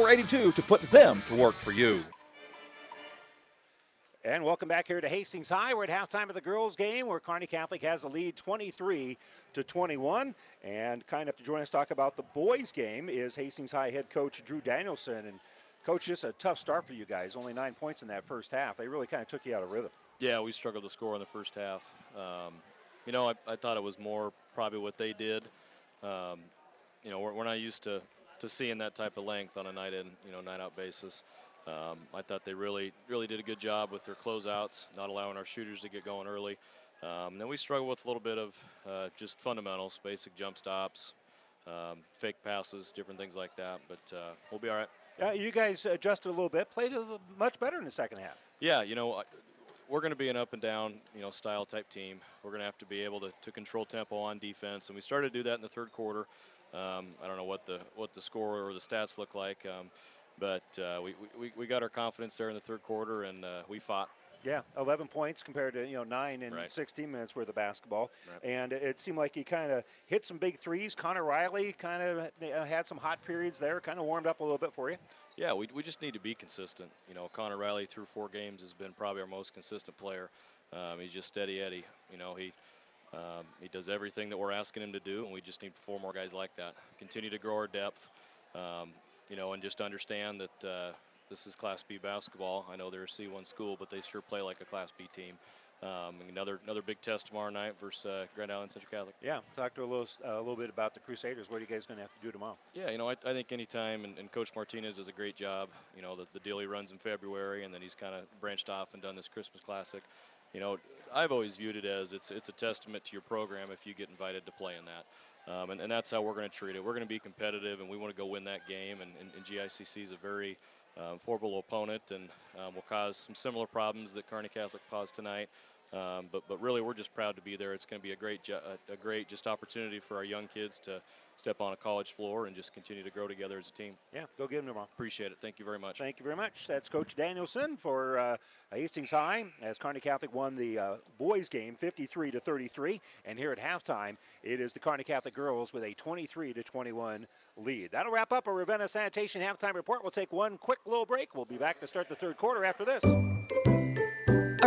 482 to put them to work for you. And welcome back here to Hastings High. We're at halftime of the girls' game where Kearney Catholic has a lead 23 to 21. And kind enough to join us talk about the boys' game is Hastings High head coach Drew Danielson. And coach, just a tough start for you guys. Only nine points in that first half. They really kind of took you out of rhythm. Yeah, we struggled to score in the first half. Um, you know, I, I, thought it was more probably what they did. Um, you know, we're, we're not used to to seeing that type of length on a night in, you know, night out basis. Um, I thought they really, really did a good job with their closeouts, not allowing our shooters to get going early. Um, then we struggle with a little bit of uh, just fundamentals, basic jump stops, um, fake passes, different things like that. But uh, we'll be all right. Yeah, you guys adjusted a little bit, played a little, much better in the second half. Yeah, you know, we're going to be an up and down, you know, style type team. We're going to have to be able to, to control tempo on defense, and we started to do that in the third quarter. Um, I don't know what the what the score or the stats look like, um, but uh, we, we, we got our confidence there in the third quarter, and uh, we fought. Yeah, 11 points compared to you know nine in right. 16 minutes worth of basketball, right. and it seemed like he kind of hit some big threes. Connor Riley kind of uh, had some hot periods there, kind of warmed up a little bit for you. Yeah, we, we just need to be consistent. You know, Connor Riley through four games has been probably our most consistent player. Um, he's just steady Eddie. You know, he um, he does everything that we're asking him to do, and we just need four more guys like that. Continue to grow our depth, um, you know, and just understand that uh, this is Class B basketball. I know they're a C1 school, but they sure play like a Class B team. Um, another another big test tomorrow night versus uh, Grand Island Central Catholic. Yeah, talk to a little uh, a little bit about the Crusaders. What are you guys going to have to do tomorrow? Yeah, you know, I, I think anytime, and, and, Coach Martinez does a great job. You know, the, the deal he runs in February, and then he's kind of branched off and done this Christmas Classic you know, I've always viewed it as it's it's a testament to your program if you get invited to play in that, um, and, and that's how we're going to treat it. We're going to be competitive, and we want to go win that game. And, and, and GICC is a very um, formidable opponent, and um, will cause some similar problems that Kearney Catholic caused tonight. Um, but but really, we're just proud to be there. It's going to be a great a, a great just opportunity for our young kids to step on a college floor and just continue to grow together as a team. Yeah, go give them tomorrow. Appreciate it. Thank you very much. Thank you very much. That's Coach Danielson for uh, Hastings High as Kearney Catholic won the uh, boys game 53 to 33, and here at halftime it is the Kearney Catholic girls with a 23 to 21 lead. That'll wrap up our Ravenna Sanitation halftime report. We'll take one quick little break. We'll be back to start the third quarter after this.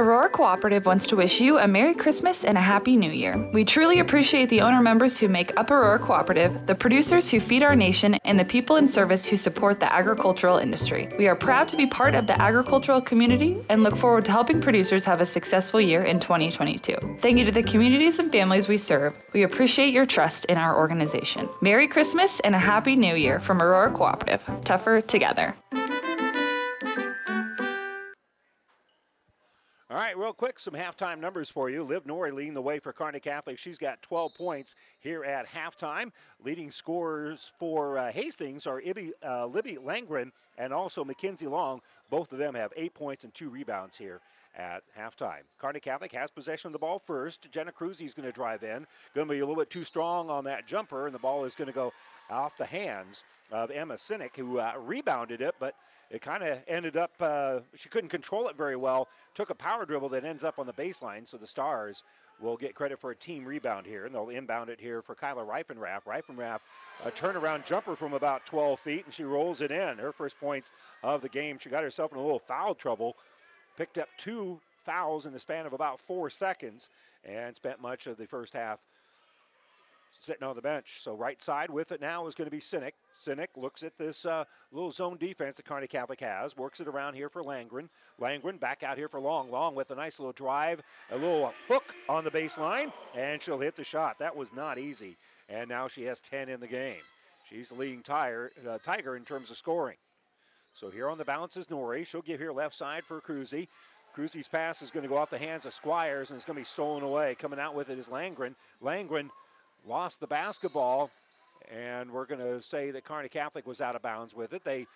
Aurora Cooperative wants to wish you a Merry Christmas and a Happy New Year. We truly appreciate the owner members who make up Aurora Cooperative, the producers who feed our nation, and the people in service who support the agricultural industry. We are proud to be part of the agricultural community and look forward to helping producers have a successful year in 2022. Thank you to the communities and families we serve. We appreciate your trust in our organization. Merry Christmas and a Happy New Year from Aurora Cooperative. Tougher together. All right, real quick, some halftime numbers for you. Liv Norrie leading the way for Kearney Catholic. She's got 12 points here at halftime. Leading scorers for uh, Hastings are Ibby, uh, Libby Langren and also Mackenzie Long. Both of them have eight points and two rebounds here at halftime. Kearney Catholic has possession of the ball first. Jenna Cruzy is going to drive in. Going to be a little bit too strong on that jumper, and the ball is going to go off the hands of Emma Sinek, who uh, rebounded it, but it kind of ended up, uh, she couldn't control it very well. Took a power dribble that ends up on the baseline, so the Stars will get credit for a team rebound here, and they'll inbound it here for Kyla Reifenrath. Reifenrath, a turnaround jumper from about 12 feet, and she rolls it in. Her first points of the game. She got herself in a little foul trouble, picked up two fouls in the span of about four seconds, and spent much of the first half sitting on the bench. So right side with it now is going to be Sinek. Sinek looks at this uh, little zone defense that Kearney Catholic has, works it around here for Langren. Langren back out here for Long. Long with a nice little drive, a little hook on the baseline, and she'll hit the shot. That was not easy. And now she has 10 in the game. She's the leading tire, uh, Tiger in terms of scoring. So here on the bounce is Norrie. She'll give here left side for Cruzy. Cruzy's pass is going to go off the hands of Squires and it's going to be stolen away. Coming out with it is Langren. Langren lost the basketball, and we're going to say that Kearney Catholic was out of bounds with it. They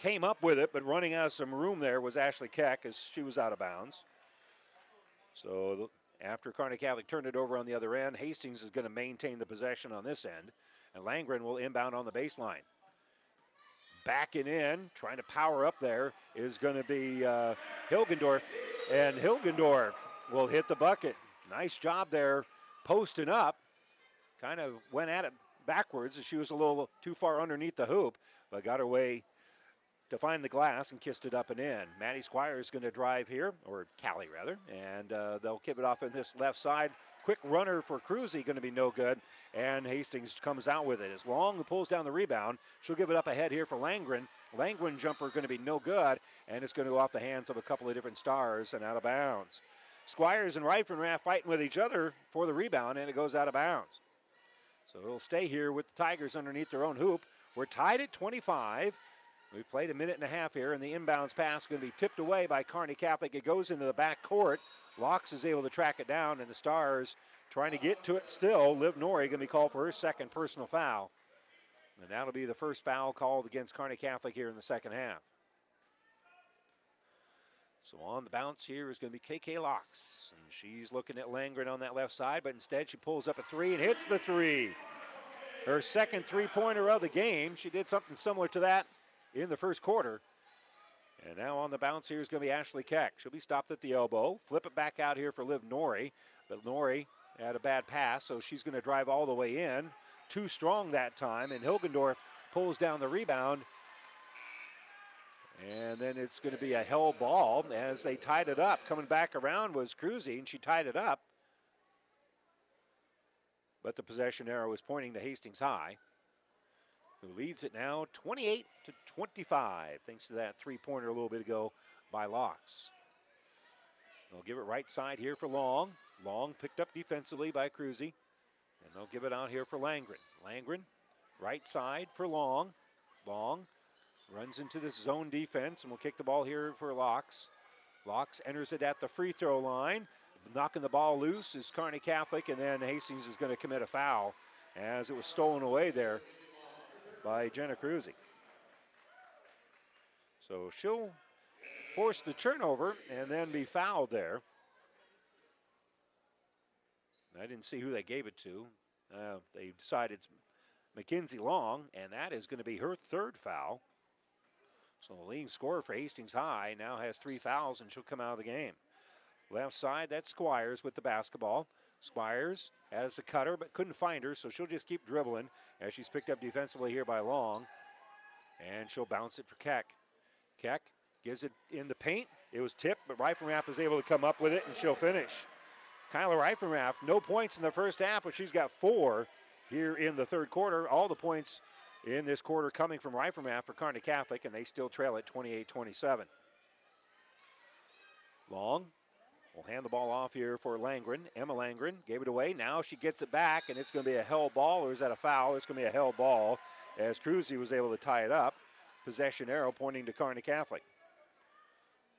came up with it, but running out of some room there was Ashley Keck as she was out of bounds. So after Kearney Catholic turned it over on the other end, Hastings is going to maintain the possession on this end, and Langren will inbound on the baseline. Backing in, trying to power up there, is going to be uh, Hilgendorf, and Hilgendorf will hit the bucket. Nice job there posting up. Kind of went at it backwards she was a little too far underneath the hoop, but got her way to find the glass and kissed it up and in. Maddie Squire is going to drive here, or Callie rather, and uh, they'll kick it off in this left side. Quick runner for Cruzy going to be no good, and Hastings comes out with it. As Long pulls down the rebound, she'll give it up ahead here for Langren. Langren jumper going to be no good, and it's going to go off the hands of a couple of different stars and out of bounds. Squires and Reifenrath fighting with each other for the rebound, and it goes out of bounds. So it'll stay here with the Tigers underneath their own hoop. We're tied at 25. We've played a minute and a half here, and the inbounds pass going to be tipped away by Kearney Catholic. It goes into the back court. Laux is able to track it down, and the Stars trying to get to it still. Liv Norrie going to be called for her second personal foul. And that'll be the first foul called against Kearney Catholic here in the second half. So on the bounce here is going to be KK Laux. And she's looking at Langren on that left side, but instead she pulls up a three and hits the three. Her second three pointer of the game. She did something similar to that in the first quarter. And now on the bounce here is going to be Ashley Keck. She'll be stopped at the elbow. Flip it back out here for Liv Norrie. But Norrie had a bad pass, so she's going to drive all the way in. Too strong that time, and Hilgendorf pulls down the rebound and then it's going to be a hell ball as they tied it up. Coming back around was Cruzy, and she tied it up. But the possession arrow is pointing to Hastings High, who leads it now 28 to 25, thanks to that three pointer a little bit ago by Laux. They'll give it right side here for Long. Long picked up defensively by Cruzy. And they'll give it out here for Langren. Langren, right side for Long. Long Runs into this zone defense and will kick the ball here for Laux. Laux enters it at the free throw line. Knocking the ball loose is Kearney Catholic, and then Hastings is going to commit a foul as it was stolen away there by Jenna Cruzy. So she'll force the turnover and then be fouled there. I didn't see who they gave it to. Uh, they decided it's Mackenzie Long, and that is going to be her third foul. So the leading scorer for Hastings High now has three fouls, and she'll come out of the game. Left side, that's Squires with the basketball. Squires has a cutter, but couldn't find her, so she'll just keep dribbling as she's picked up defensively here by Long. And she'll bounce it for Keck. Keck gives it in the paint. It was tipped, but Reifenrath is able to come up with it, and she'll finish. Kyla Reifenrath, no points in the first half, but she's got four here in the third quarter. All the points in this quarter coming from Reifenrath for Kearney Catholic, and they still trail at 28 27. Long will hand the ball off here for Langren. Emma Langren gave it away. Now she gets it back, and it's going to be a hell ball, or is that a foul? It's going to be a hell ball as Cruzy was able to tie it up. Possession arrow pointing to Kearney Catholic.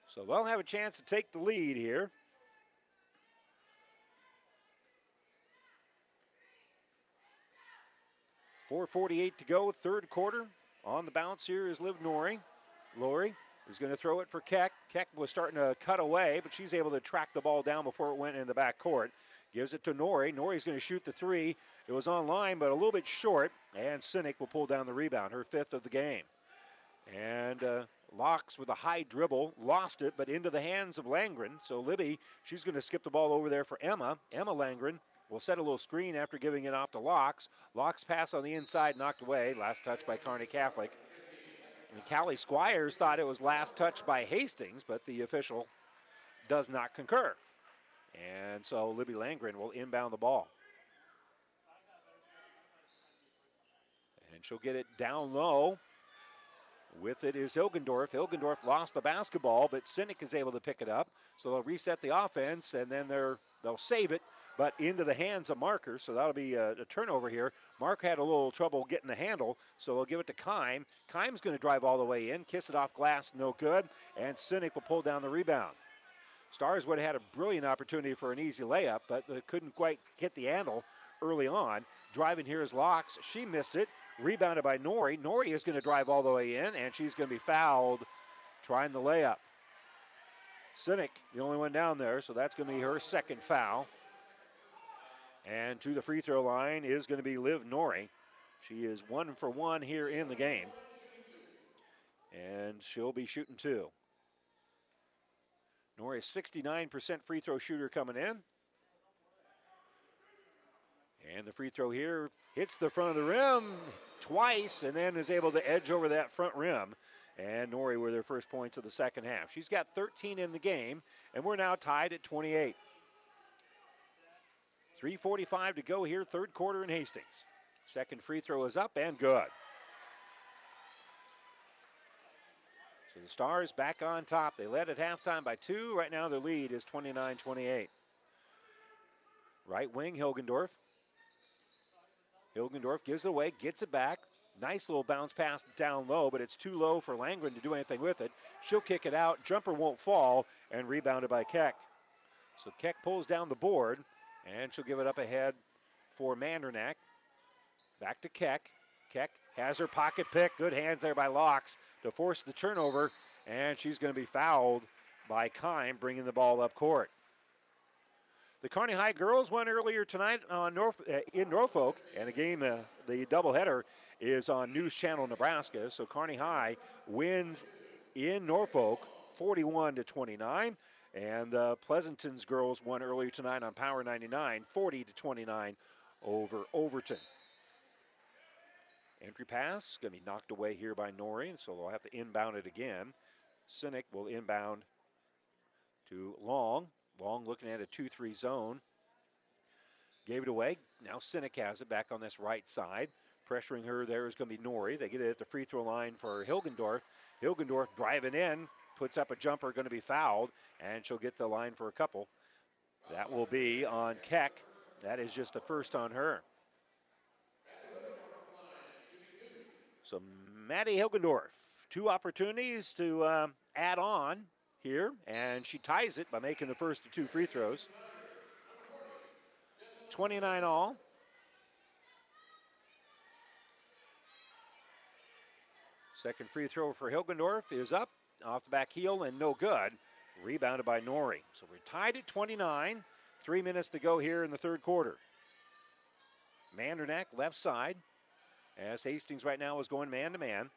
So they'll have a chance to take the lead here. Four forty-eight to go, third quarter. On the bounce here is Liv Nori. Lori is going to throw it for Keck. Keck was starting to cut away, but she's able to track the ball down before it went in the back court. Gives it to Nori. Nori's going to shoot the three. It was online, but a little bit short. And Sinek will pull down the rebound, her fifth of the game. And uh, Laux with a high dribble, lost it, but into the hands of Langren. So Libby, she's going to skip the ball over there for Emma. Emma Langren will set a little screen after giving it off to Laux. Laux pass on the inside, knocked away. Last touch by Kearney Catholic. And Callie Squires thought it was last touch by Hastings, but the official does not concur. And so Libby Langren will inbound the ball. And she'll get it down low. With it is Hilgendorf. Hilgendorf lost the basketball, but Sinek is able to pick it up. So they'll reset the offense, and then they're, they'll save it, but into the hands of Marker. So that'll be a, a turnover here. Mark had a little trouble getting the handle, so they'll give it to Kime. Kime's going to drive all the way in, kiss it off glass, no good, and Sinek will pull down the rebound. Stars would have had a brilliant opportunity for an easy layup, but they couldn't quite get the handle early on. Driving here is Laux. She missed it. Rebounded by Nori. Nori is going to drive all the way in, and she's going to be fouled trying the layup. Sinek, the only one down there, so that's going to be her second foul. And to the free throw line is going to be Liv Nori. She is one for one here in the game. And she'll be shooting two. Nori, 69% free throw shooter coming in. And the free throw here hits the front of the rim twice and then is able to edge over that front rim. And Nori were their first points of the second half. She's got 13 in the game, and we're now tied at 28. 3.45 to go here, third quarter in Hastings. Second free throw is up and good. So the Stars back on top. They led at halftime by two. Right now their lead is 29 28. Right wing, Hilgendorf. Hilgendorf gives it away, gets it back. Nice little bounce pass down low, but it's too low for Langren to do anything with it. She'll kick it out. Jumper won't fall, and rebounded by Keck. So Keck pulls down the board, and she'll give it up ahead for Mandernack. Back to Keck. Keck has her pocket pick. Good hands there by Laux to force the turnover, and she's going to be fouled by Kime, bringing the ball up court. The Kearney High girls won earlier tonight on uh, in Norfolk, and again, uh, the doubleheader is on News Channel Nebraska. So Kearney High wins in Norfolk 41 to 29. And uh, Pleasanton's girls won earlier tonight on Power 99, 40 to 29 over Overton. Entry pass going to be knocked away here by Nori, so they'll have to inbound it again. Sinek will inbound to Long. Long looking at a 2 3 zone. Gave it away. Now Sinek has it back on this right side. Pressuring her there is going to be Nori. They get it at the free throw line for Hilgendorf. Hilgendorf driving in, puts up a jumper, going to be fouled, and she'll get the line for a couple. That will be on Keck. That is just the first on her. So Maddie Hilgendorf, two opportunities to um, add on here, and she ties it by making the first of two free throws. 29 all. Second free throw for Hilgendorf is up off the back heel and no good. Rebounded by Nori. So we're tied at 29. Three minutes to go here in the third quarter. Mandernack left side. As Hastings right now is going man to man.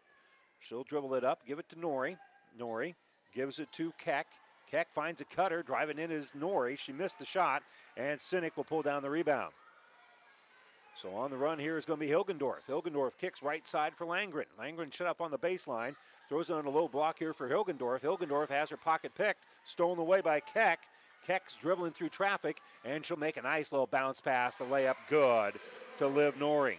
She'll dribble it up, give it to Nori. Nori gives it to Keck. Keck finds a cutter, driving in is Nori. She missed the shot, and Sinek will pull down the rebound. So on the run here is going to be Hilgendorf. Hilgendorf kicks right side for Langren. Langren shut up on the baseline, throws it on a low block here for Hilgendorf. Hilgendorf has her pocket picked, stolen away by Keck. Keck's dribbling through traffic, and she'll make a nice little bounce pass. The layup good to Liv Nori.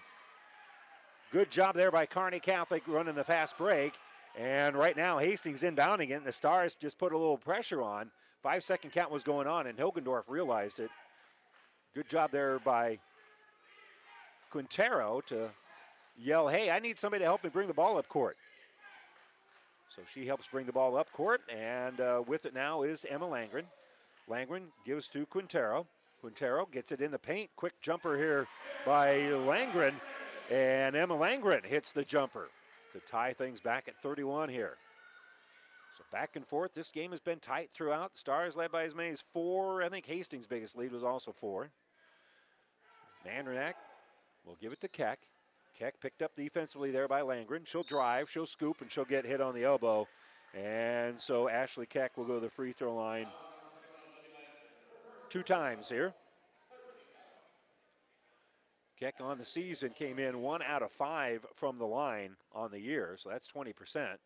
Good job there by Kearney Catholic running the fast break. And right now, Hastings inbounding it, and the Stars just put a little pressure on. Five second count was going on, and Hilgendorf realized it. Good job there by Quintero to yell, hey, I need somebody to help me bring the ball up court. So she helps bring the ball up court, and uh, with it now is Emma Langren. Langren gives to Quintero. Quintero gets it in the paint. Quick jumper here by Langren, and Emma Langren hits the jumper to tie things back at 31 here. So back and forth. This game has been tight throughout. The Stars led by as many as four. I think Hastings' biggest lead was also four. Mandernack will give it to Keck. Keck picked up defensively there by Langren. She'll drive, she'll scoop, and she'll get hit on the elbow. And so Ashley Keck will go to the free throw line two times here. Keck on the season came in one out of five from the line on the year, so that's 20%.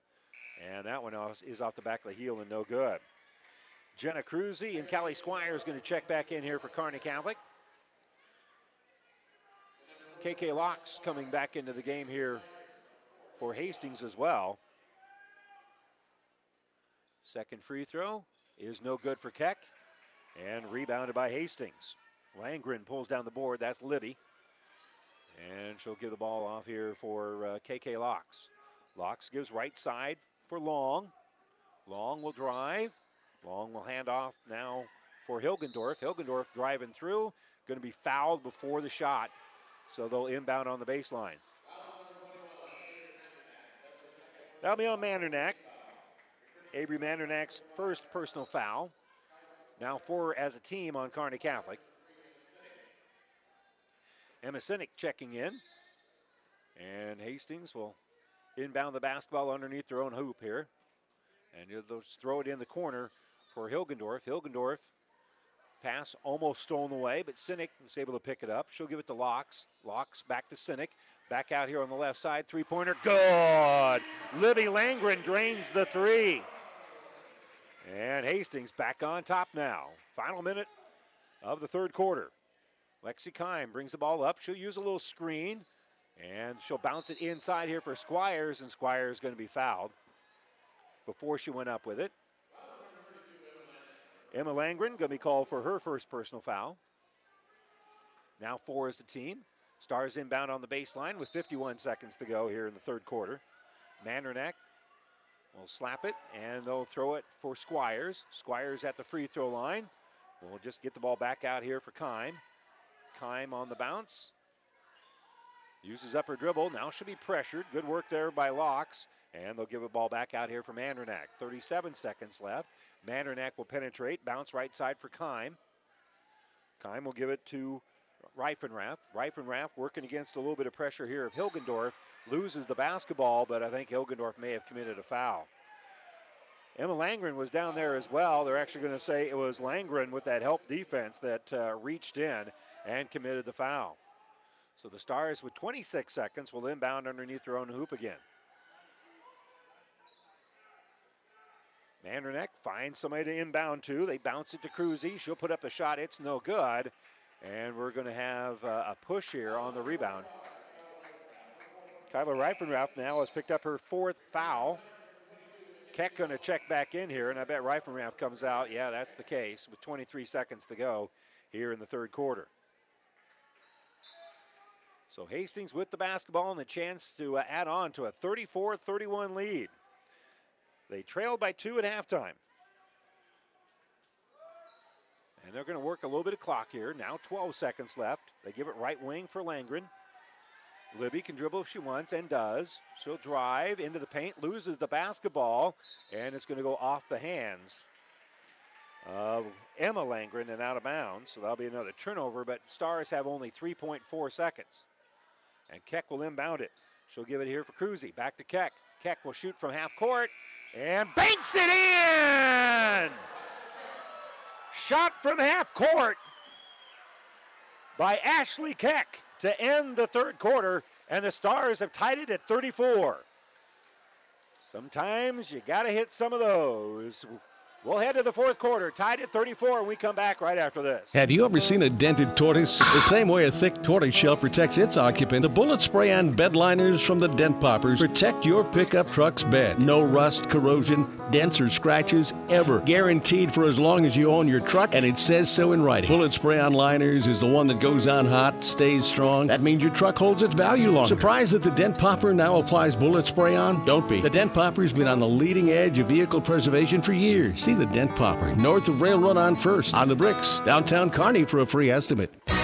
And that one is off the back of the heel and no good. Jenna Cruzy and Callie Squires going to check back in here for Kearney Catholic. KK Laux coming back into the game here for Hastings as well. Second free throw is no good for Keck and rebounded by Hastings. Langren pulls down the board. That's Libby. And she'll give the ball off here for uh, KK Laux. Laux gives right side for Long. Long will drive. Long will hand off now for Hilgendorf. Hilgendorf driving through. Going to be fouled before the shot. So they'll inbound on the baseline. That'll be on Mandernack. Avery Mandernack's first personal foul. Now four as a team on Kearney Catholic. Emma Sinek checking in. And Hastings will inbound the basketball underneath their own hoop here. And they'll throw it in the corner for Hilgendorf. Hilgendorf pass almost stolen away, but Sinek was able to pick it up. She'll give it to Laux. Laux back to Sinek. Back out here on the left side. Three pointer. Good. Libby Langren drains the three. And Hastings back on top now. Final minute of the third quarter. Lexi Kime brings the ball up. She'll use a little screen, and she'll bounce it inside here for Squires, and Squires is going to be fouled before she went up with it. Emma Langren going to be called for her first personal foul. Now four is the team. Stars inbound on the baseline with 51 seconds to go here in the third quarter. Mandernack will slap it, and they'll throw it for Squires. Squires at the free throw line. We'll just get the ball back out here for Kime. Kime on the bounce. Uses up her dribble. Now she'll be pressured. Good work there by Laux. And they'll give a ball back out here for Mandernack. 37 seconds left. Mandernack will penetrate. Bounce right side for Kime. Kime will give it to Reifenrath. Reifenrath working against a little bit of pressure here of Hilgendorf. Loses the basketball, but I think Hilgendorf may have committed a foul. Emma Langren was down there as well. They're actually going to say it was Langren with that help defense that uh, reached in and committed the foul. So the Stars, with 26 seconds, will inbound underneath their own hoop again. Mandernack finds somebody to inbound to. They bounce it to Cruzy. She'll put up the shot. It's no good. And we're going to have uh, a push here on the rebound. Kyla Reifenrath now has picked up her fourth foul. Keck going to check back in here, and I bet Reifenrath comes out. Yeah, that's the case with 23 seconds to go here in the third quarter. So Hastings with the basketball and the chance to uh, add on to a 34 31 lead. They trailed by two at halftime. And they're going to work a little bit of clock here. Now 12 seconds left. They give it right wing for Langren. Libby can dribble if she wants and does. She'll drive into the paint, loses the basketball, and it's going to go off the hands of Emma Langren and out of bounds. So that'll be another turnover, but Stars have only 3.4 seconds. And Keck will inbound it. She'll give it here for Cruzy. Back to Keck. Keck will shoot from half court and banks it in! Shot from half court by Ashley Keck to end the third quarter, and the Stars have tied it at 34. Sometimes you got to hit some of those. We'll head to the fourth quarter, tied at 34, and we come back right after this. Have you ever seen a dented tortoise? The same way a thick tortoise shell protects its occupant, the bullet spray on bed liners from the Dent Poppers protect your pickup truck's bed. No rust, corrosion, dents, or scratches ever. Guaranteed for as long as you own your truck, and it says so in writing. Bullet spray on liners is the one that goes on hot, stays strong. That means your truck holds its value longer. Surprised that the Dent Popper now applies bullet spray on? Don't be. The Dent Popper's been on the leading edge of vehicle preservation for years. See the Dent Popper, north of Railroad on First, on the bricks, downtown Kearney for a free estimate.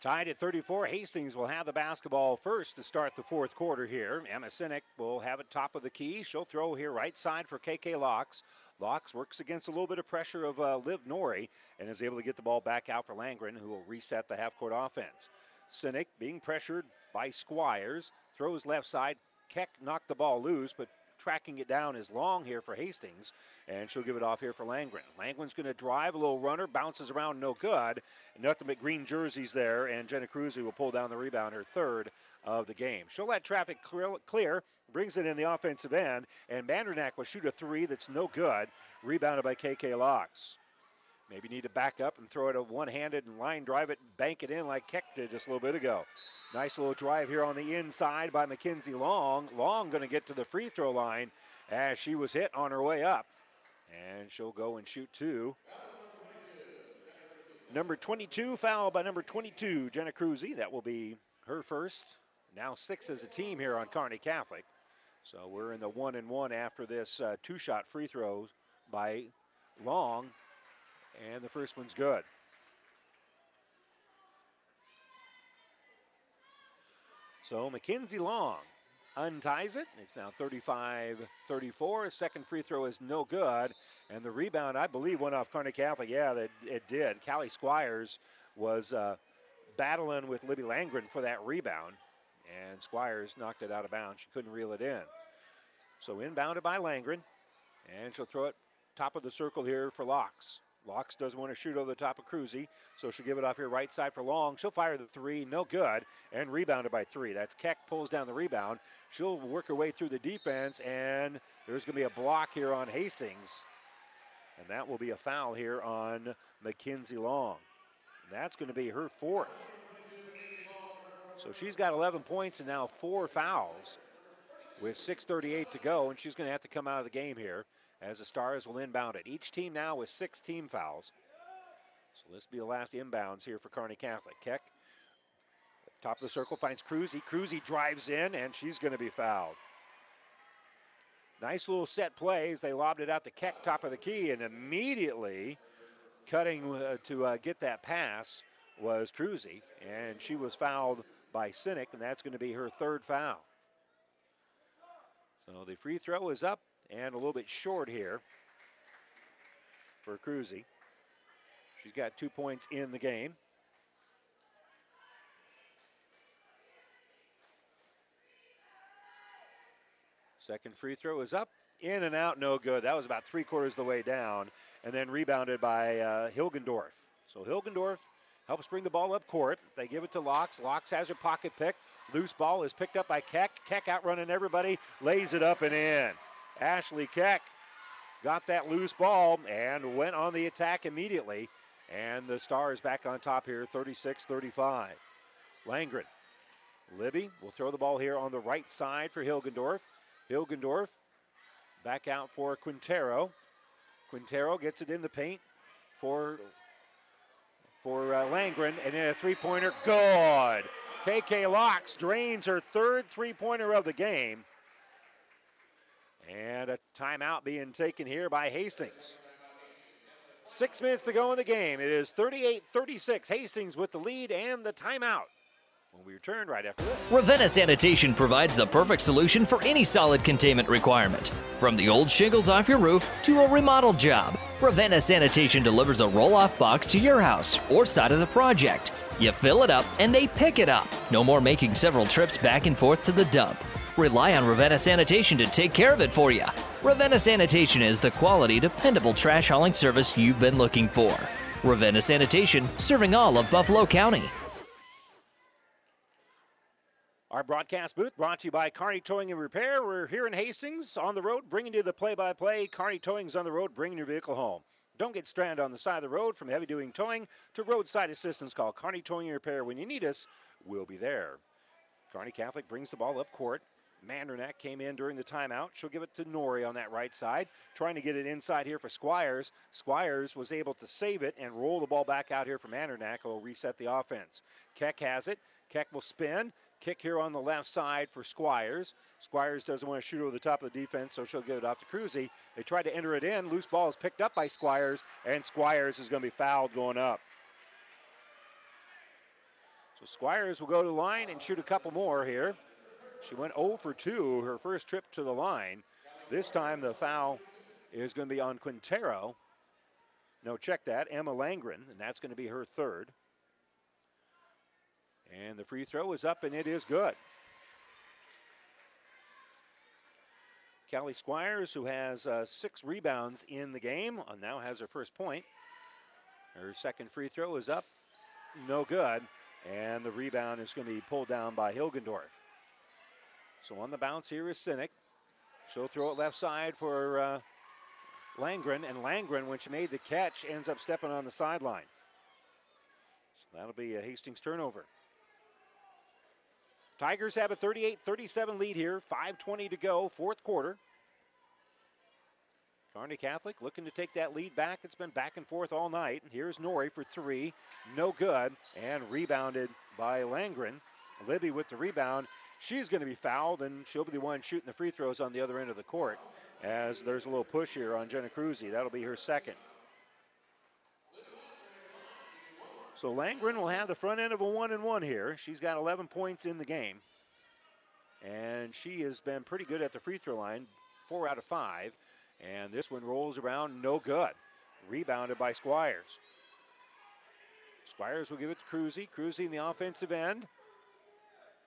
Tied at 34, Hastings will have the basketball first to start the fourth quarter here. Emma Sinek will have it top of the key. She'll throw here right side for KK Laux. Laux works against a little bit of pressure of uh, Liv Nori and is able to get the ball back out for Langren, who will reset the half court offense. Sinek being pressured by Squires, throws left side. Keck knocked the ball loose, but tracking it down is long here for Hastings, and she'll give it off here for Langren. Langren's going to drive a little runner, bounces around, no good. Nothing but green jerseys there, and Jenna Cruzy will pull down the rebound, her third of the game. She'll let traffic clear, brings it in the offensive end, and Mandernack will shoot a three that's no good, rebounded by KK Laux. Maybe need to back up and throw it a one-handed and line drive it, and bank it in like Keck did just a little bit ago. Nice little drive here on the inside by Mackenzie Long. Long going to get to the free throw line as she was hit on her way up. And she'll go and shoot two. Number 22, foul by number 22, Jenna Cruzy. That will be her first. Now six as a team here on Kearney Catholic. So we're in the one and one after this uh, two shot free throws by Long. And the first one's good. So Mackenzie Long unties it. It's now 35 34. Second free throw is no good. And the rebound, I believe, went off Kearney Catholic. Yeah, it did. Callie Squires was uh, battling with Libby Langren for that rebound. And Squires knocked it out of bounds. She couldn't reel it in. So inbounded by Langren. And she'll throw it top of the circle here for Laux. Laux doesn't want to shoot over the top of Cruzy, so she'll give it off here right side for Long. She'll fire the three, no good, and rebounded by three. That's Keck pulls down the rebound. She'll work her way through the defense, and there's going to be a block here on Hastings. And that will be a foul here on Mackenzie Long. And that's going to be her fourth. So she's got 11 points and now four fouls with 6.38 to go, and she's going to have to come out of the game here as the Stars will inbound it. Each team now with six team fouls. So this will be the last inbounds here for Kearney Catholic. Keck, top of the circle, finds Cruzy. Cruzy drives in, and she's going to be fouled. Nice little set plays. They lobbed it out to Keck, top of the key, and immediately cutting uh, to uh, get that pass was Cruzy, and she was fouled by Sinek, and that's going to be her third foul. So the free throw is up and a little bit short here for Cruzy. She's got two points in the game. Second free throw is up In and out, no good. That was about three quarters of the way down, and then rebounded by uh, Hilgendorf. So Hilgendorf helps bring the ball up court. They give it to Laux. Laux has her pocket picked. Loose ball is picked up by Keck. Keck outrunning everybody, lays it up and in. Ashley Keck got that loose ball and went on the attack immediately. And the Stars back on top here, 36 35. Langren. Libby will throw the ball here on the right side for Hilgendorf. Hilgendorf back out for Quintero. Quintero gets it in the paint for for uh, Langren, and then a three-pointer, good. KK Laux drains her third three-pointer of the game. And a timeout being taken here by Hastings. Six minutes to go in the game. It is 38 36. Hastings with the lead and the timeout. When we return right after this. Ravenna Sanitation provides the perfect solution for any solid containment requirement. From the old shingles off your roof to a remodel job, Ravenna Sanitation delivers a roll off box to your house or side of the project. You fill it up and they pick it up. No more making several trips back and forth to the dump. Rely on Ravenna Sanitation to take care of it for you. Ravenna Sanitation is the quality, dependable trash hauling service you've been looking for. Ravenna Sanitation, serving all of Buffalo County. Our broadcast booth brought to you by Kearney Towing and Repair. We're here in Hastings on the road, bringing you the play by play. Kearney Towing's on the road, bringing your vehicle home. Don't get stranded on the side of the road from heavy duty towing to roadside assistance. Call Kearney Towing and Repair. When you need us, we'll be there. Kearney Catholic brings the ball up court. Mandernack came in during the timeout. She'll give it to Nori on that right side, trying to get it inside here for Squires. Squires was able to save it and roll the ball back out here for Mandernack. Will reset the offense. Keck has it. Keck will spin. Kick here on the left side for Squires. Squires doesn't want to shoot over the top of the defense, so she'll give it off to Cruzy. They tried to enter it in. Loose ball is picked up by Squires, and Squires is going to be fouled going up. So Squires will go to the line and shoot a couple more here. She went 0 for 2 her first trip to the line. This time the foul is going to be on Quintero. No, check that. Emma Langren, and that's going to be her third. And the free throw is up, and it is good. Callie Squires, who has uh, six rebounds in the game, uh, now has her first point. Her second free throw is up, no good. And the rebound is going to be pulled down by Hilgendorf. So on the bounce here is Sinek. She'll throw it left side for uh, Langren, and Langren, when she made the catch, ends up stepping on the sideline. So that'll be a Hastings turnover. Tigers have a 38 37 lead here, 5.20 to go, fourth quarter. Kearney Catholic looking to take that lead back. It's been back and forth all night. Here's Nori for three, no good, and rebounded by Langren. Libby with the rebound. She's going to be fouled, and she'll be the one shooting the free throws on the other end of the court as there's a little push here on Jenna Cruzy. That'll be her second. So Langren will have the front end of a one and one here. She's got 11 points in the game. And she has been pretty good at the free throw line, four out of five. And this one rolls around, no good. Rebounded by Squires. Squires will give it to Cruzy. Cruzy in the offensive end.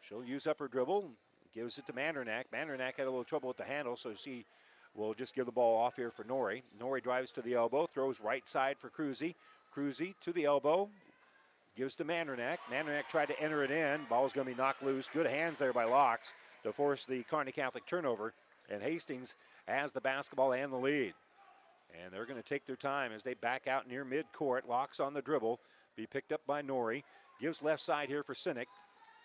She'll use up her dribble, gives it to Mandernack. Mandernack had a little trouble with the handle, so she will just give the ball off here for Nori. Nori drives to the elbow, throws right side for Cruzy. Cruzy to the elbow, Gives to Mandernack. Mandernack tried to enter it in. Ball's going to be knocked loose. Good hands there by Laux to force the Kearney Catholic turnover. And Hastings has the basketball and the lead. And they're going to take their time as they back out near midcourt. Laux on the dribble. Be picked up by Nori. Gives left side here for Sinek.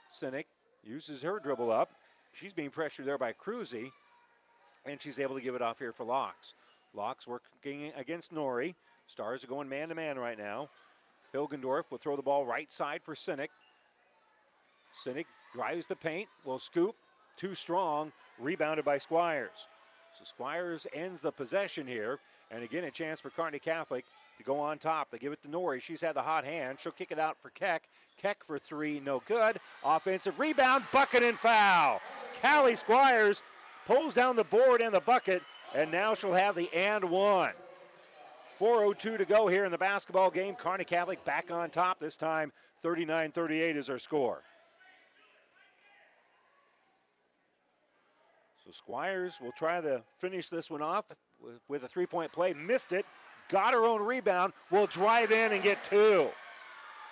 Sinek uses her dribble up. She's being pressured there by Cruzy. And she's able to give it off here for Laux. Laux working against Nori. Stars are going man to man right now. Hilgendorf will throw the ball right side for Sinek. Sinek drives the paint, will scoop, too strong, rebounded by Squires. So Squires ends the possession here, and again a chance for Kearney Catholic to go on top. They give it to Nori. She's had the hot hand. She'll kick it out for Keck. Keck for three, no good. Offensive rebound, bucket and foul. Callie Squires pulls down the board and the bucket, and now she'll have the and one. 4.02 to go here in the basketball game. Kearney Catholic back on top. This time 39 38 is our score. So Squires will try to finish this one off with a three point play. Missed it. Got her own rebound. Will drive in and get two.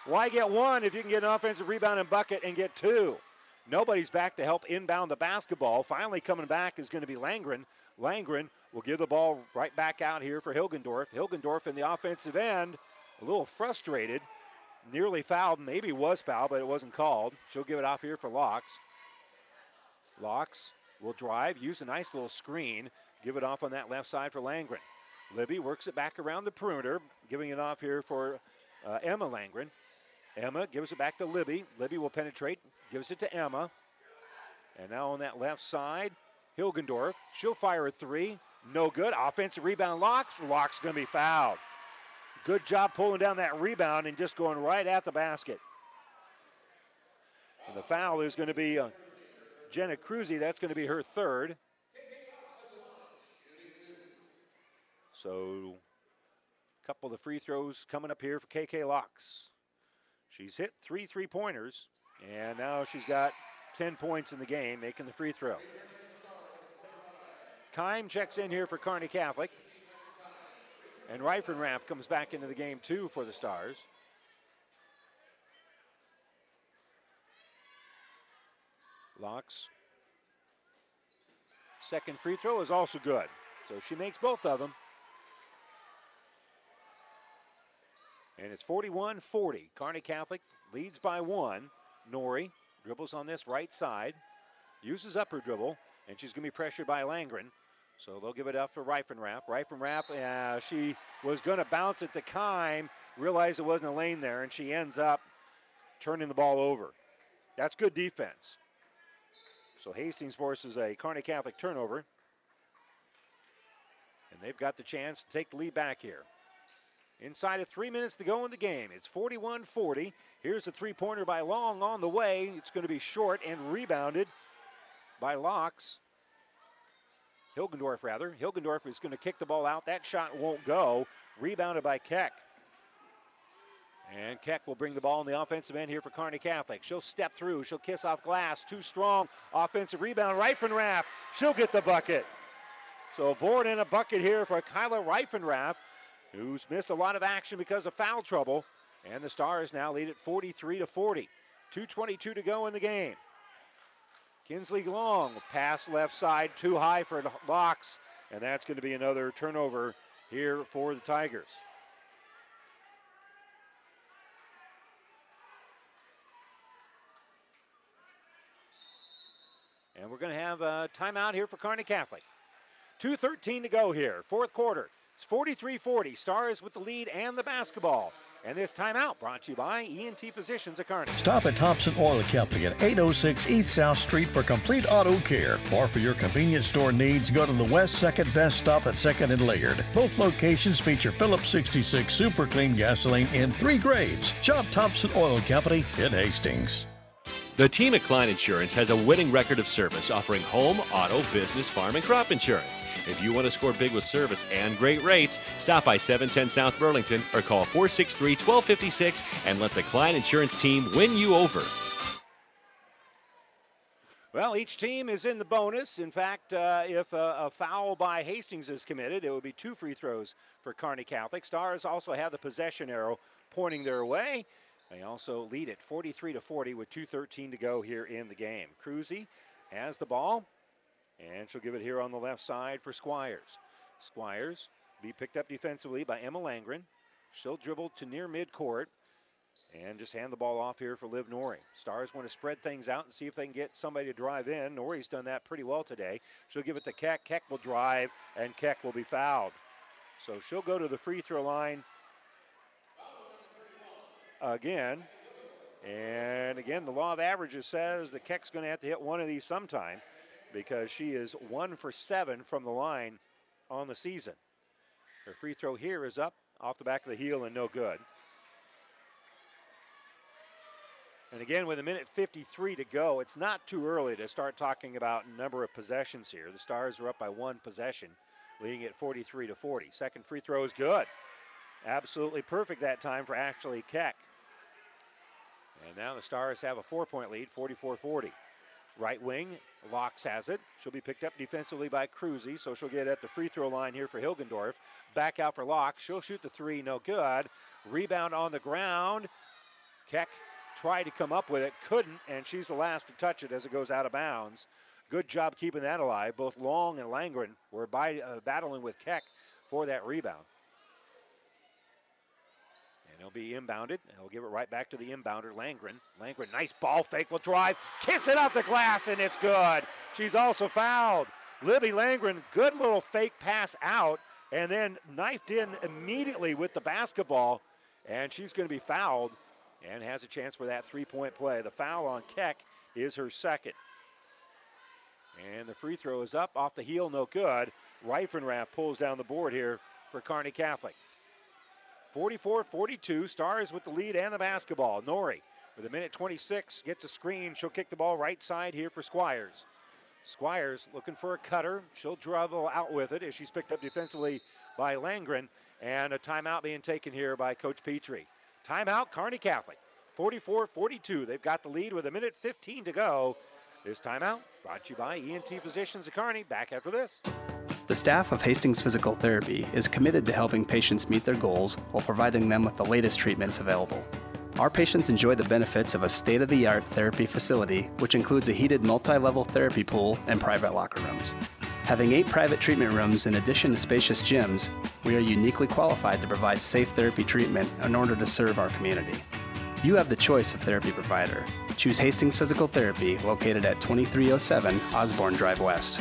Why get one if you can get an offensive rebound and bucket and get two? Nobody's back to help inbound the basketball. Finally coming back is going to be Langren. Langren will give the ball right back out here for Hilgendorf. Hilgendorf in the offensive end, a little frustrated, nearly fouled, maybe was fouled, but it wasn't called. She'll give it off here for Laux. Laux will drive, use a nice little screen, give it off on that left side for Langren. Libby works it back around the perimeter, giving it off here for uh, Emma Langren. Emma gives it back to Libby. Libby will penetrate, gives it to Emma. And now on that left side, Hilgendorf. She'll fire a three. No good. Offensive rebound Laux. Laux going to be fouled. Good job pulling down that rebound and just going right at the basket. And the foul is going to be uh, Jenna Cruzy. That's going to be her third. So, a couple of the free throws coming up here for KK Laux. She's hit three three pointers, and now she's got 10 points in the game, making the free throw. Kime checks in here for Kearney Catholic. And Reifenrath comes back into the game too for the Stars. Laux. Second free throw is also good. So she makes both of them. And it's 41 40. Kearney Catholic leads by one. Nori dribbles on this right side, uses up her dribble, and she's going to be pressured by Langren. So they'll give it up for Reifenrath. Reifenrath, uh, she was going to bounce it to Kime, realized it wasn't a lane there, and she ends up turning the ball over. That's good defense. So Hastings forces a Kearney Catholic turnover. And they've got the chance to take the lead back here. Inside of three minutes to go in the game. It's 41 40. Here's a three pointer by Long on the way. It's going to be short and rebounded by Laux. Hilgendorf, rather. Hilgendorf is going to kick the ball out. That shot won't go. Rebounded by Keck. And Keck will bring the ball in the offensive end here for Kearney Catholic. She'll step through. She'll kiss off glass. Too strong. Offensive rebound. Reifenrath. She'll get the bucket. So a board and a bucket here for Kyla Reifenrath, who's missed a lot of action because of foul trouble. And the Stars now lead at 43 to 40. 2.22 to go in the game. Kinsley Long, pass left side, too high for Laux, and that's going to be another turnover here for the Tigers. And we're going to have a timeout here for Kearney Catholic. 2.13 to go here, fourth quarter. It's 43 40. Stars with the lead and the basketball. And this timeout brought to you by ENT Physicians at Kearney. Stop at Thompson Oil Company at 806 East South Street for complete auto care. Or for your convenience store needs, go to the West 2nd Best Stop at 2nd and Laird. Both locations feature Phillips 66 Super Clean gasoline in three grades. Shop Thompson Oil Company in Hastings. The team at Klein Insurance has a winning record of service offering home, auto, business, farm, and crop insurance. If you want to score big with service and great rates, stop by 710 South Burlington or call 463 1256 and let the Klein Insurance team win you over. Well, each team is in the bonus. In fact, uh, if a, a, foul by Hastings is committed, it would be two free throws for Kearney Catholic. Stars also have the possession arrow pointing their way. They also lead it 43 to 40 with 2:13 to go here in the game. Cruzy has the ball, and she'll give it here on the left side for Squires. Squires be picked up defensively by Emma Langren. She'll dribble to near midcourt and just hand the ball off here for Liv Nori. Stars want to spread things out and see if they can get somebody to drive in. Nori's done that pretty well today. She'll give it to Keck. Keck will drive, and Keck will be fouled. So she'll go to the free throw line again. And again, the law of averages says that Keck's going to have to hit one of these sometime because she is one for seven from the line on the season. Her free throw here is up off the back of the heel and no good. And again, with a minute 53 to go, it's not too early to start talking about number of possessions here. The Stars are up by one possession, leading at 43 to 40. Second free throw is good. Absolutely perfect that time for Ashley Keck. And now the Stars have a four point lead, 44 40. Right wing, Laux has it. She'll be picked up defensively by Cruzy, so she'll get at the free throw line here for Hilgendorf. Back out for Laux. She'll shoot the three, no good. Rebound on the ground. Keck tried to come up with it, couldn't, and she's the last to touch it as it goes out of bounds. Good job keeping that alive. Both Long and Langren were by, uh, battling with Keck for that rebound. He'll be inbounded, he'll give it right back to the inbounder, Langren. Langren, nice ball fake, will drive, kiss it off the glass, and it's good. She's also fouled. Libby Langren, good little fake pass out, and then knifed in immediately with the basketball, and she's going to be fouled and has a chance for that three point play. The foul on Keck is her second. And the free throw is up off the heel, no good. Reifenrath pulls down the board here for Kearney Catholic. 44 42, Stars with the lead and the basketball. Nori with a minute 26 gets a screen. She'll kick the ball right side here for Squires. Squires looking for a cutter. She'll dribble out with it as she's picked up defensively by Langren. And a timeout being taken here by Coach Petrie. Timeout, Kearney Catholic. 44 42. They've got the lead with a minute 15 to go. This timeout brought to you by ENT Physicians of Kearney. Back after this. The staff of Hastings Physical Therapy is committed to helping patients meet their goals while providing them with the latest treatments available. Our patients enjoy the benefits of a state of the art therapy facility, which includes a heated multi level therapy pool and private locker rooms. Having eight private treatment rooms in addition to spacious gyms, we are uniquely qualified to provide safe therapy treatment in order to serve our community. You have the choice of therapy provider. Choose Hastings Physical Therapy, located at 2307 Osborne Drive West.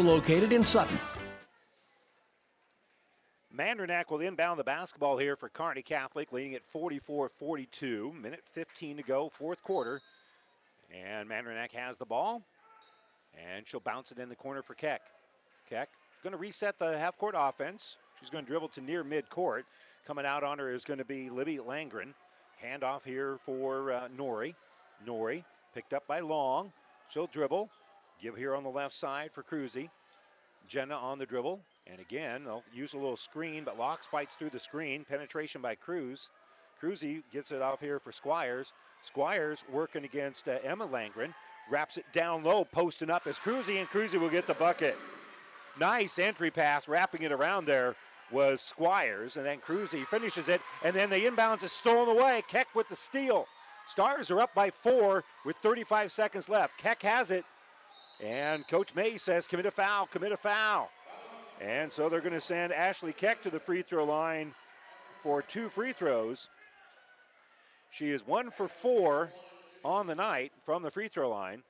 located in Sutton. Mandernack will inbound the basketball here for Kearney Catholic, leading at 44 42. Minute 15 to go, fourth quarter. And Mandernack has the ball, and she'll bounce it in the corner for Keck. Keck going to reset the half court offense. She's going to dribble to near mid court. Coming out on her is going to be Libby Langren. Handoff here for uh, Nori. Nori picked up by Long. She'll dribble. Give here on the left side for Cruzy. Jenna on the dribble. And again, they'll use a little screen, but Laux fights through the screen. Penetration by Cruz. Cruzy gets it off here for Squires. Squires working against uh, Emma Langren. Wraps it down low, posting up as Cruzy, and Cruzy will get the bucket. Nice entry pass, wrapping it around there was Squires, and then Cruzy finishes it, and then the inbounds is stolen away. Keck with the steal. Stars are up by four with 35 seconds left. Keck has it, and Coach May says, commit a foul, commit a foul. And so they're going to send Ashley Keck to the free throw line for two free throws. She is one for four on the night from the free throw line.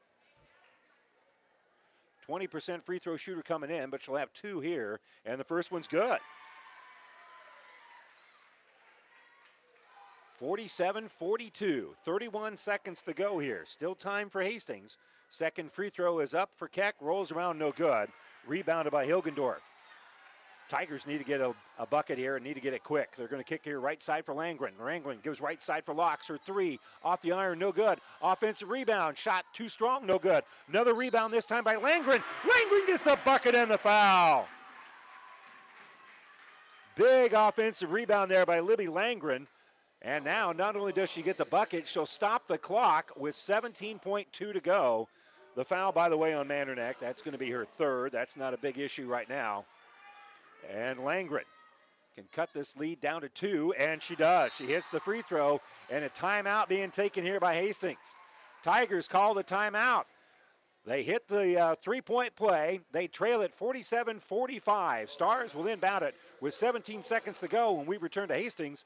20% free throw shooter coming in, but she'll have two here, and the first one's good. 47 42, 31 seconds to go here. Still time for Hastings. Second free throw is up for Keck, rolls around, no good. Rebounded by Hilgendorf. Tigers need to get a, a, bucket here and need to get it quick. They're going to kick here right side for Langren. Langren gives right side for Laux for three. Off the iron, no good. Offensive rebound. Shot too strong, no good. Another rebound this time by Langren. Langren gets the bucket and the foul. Big offensive rebound there by Libby Langren. And now, not only does she get the bucket, she'll stop the clock with 17.2 to go. The foul, by the way, on Mandernack, that's going to be her third. That's not a big issue right now. And Langren can cut this lead down to two, and she does. She hits the free throw, and a timeout being taken here by Hastings. Tigers call the timeout. They hit the uh, three point play. They trail it 47 45. Stars will inbound it with 17 seconds to go when we return to Hastings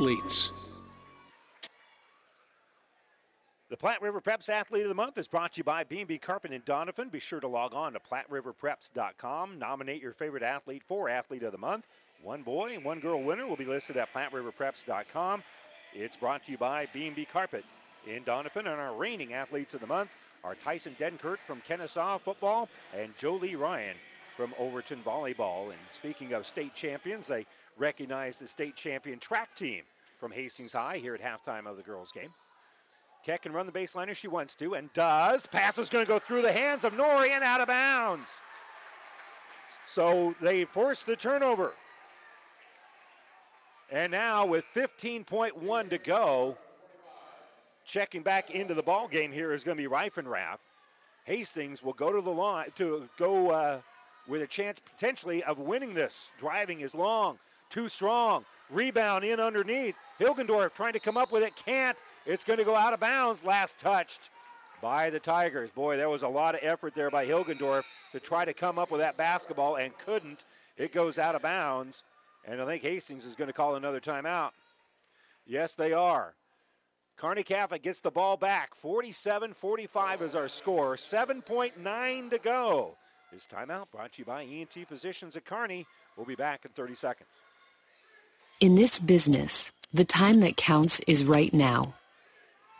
The Platte River Preps Athlete of the Month is brought to you by B&B Carpet and Donovan. Be sure to log on to PlatteRiverPreps.com. Nominate your favorite athlete for Athlete of the Month. One boy and one girl winner will be listed at PlatteRiverPreps.com. It's brought to you by B&B Carpet in Donovan, and our reigning athletes of the month are Tyson Denkert from Kenesaw Football and Jolie Ryan from Overton Volleyball. And speaking of state champions, they recognize the state champion track team from Hastings High here at halftime of the girls' game. Keck can run the baseline if she wants to and does. Pass is going to go through the hands of Nori and out of bounds. So they force the turnover. And now with 15.1 to go, checking back into the ball game here is going to be Reifenrath. Hastings will go to the line to go uh, with a chance potentially of winning this. Driving is long, too strong. Rebound in underneath. Hilgendorf trying to come up with it, can't. It's going to go out of bounds. Last touched by the Tigers. Boy, there was a lot of effort there by Hilgendorf to try to come up with that basketball and couldn't. It goes out of bounds. And I think Hastings is going to call another timeout. Yes, they are. Kearney Catholic gets the ball back. 47 45 is our score. 7.9 to go. This timeout brought to you by ENT Physicians at Kearney. We'll be back in 30 seconds. In this business, the time that counts is right now.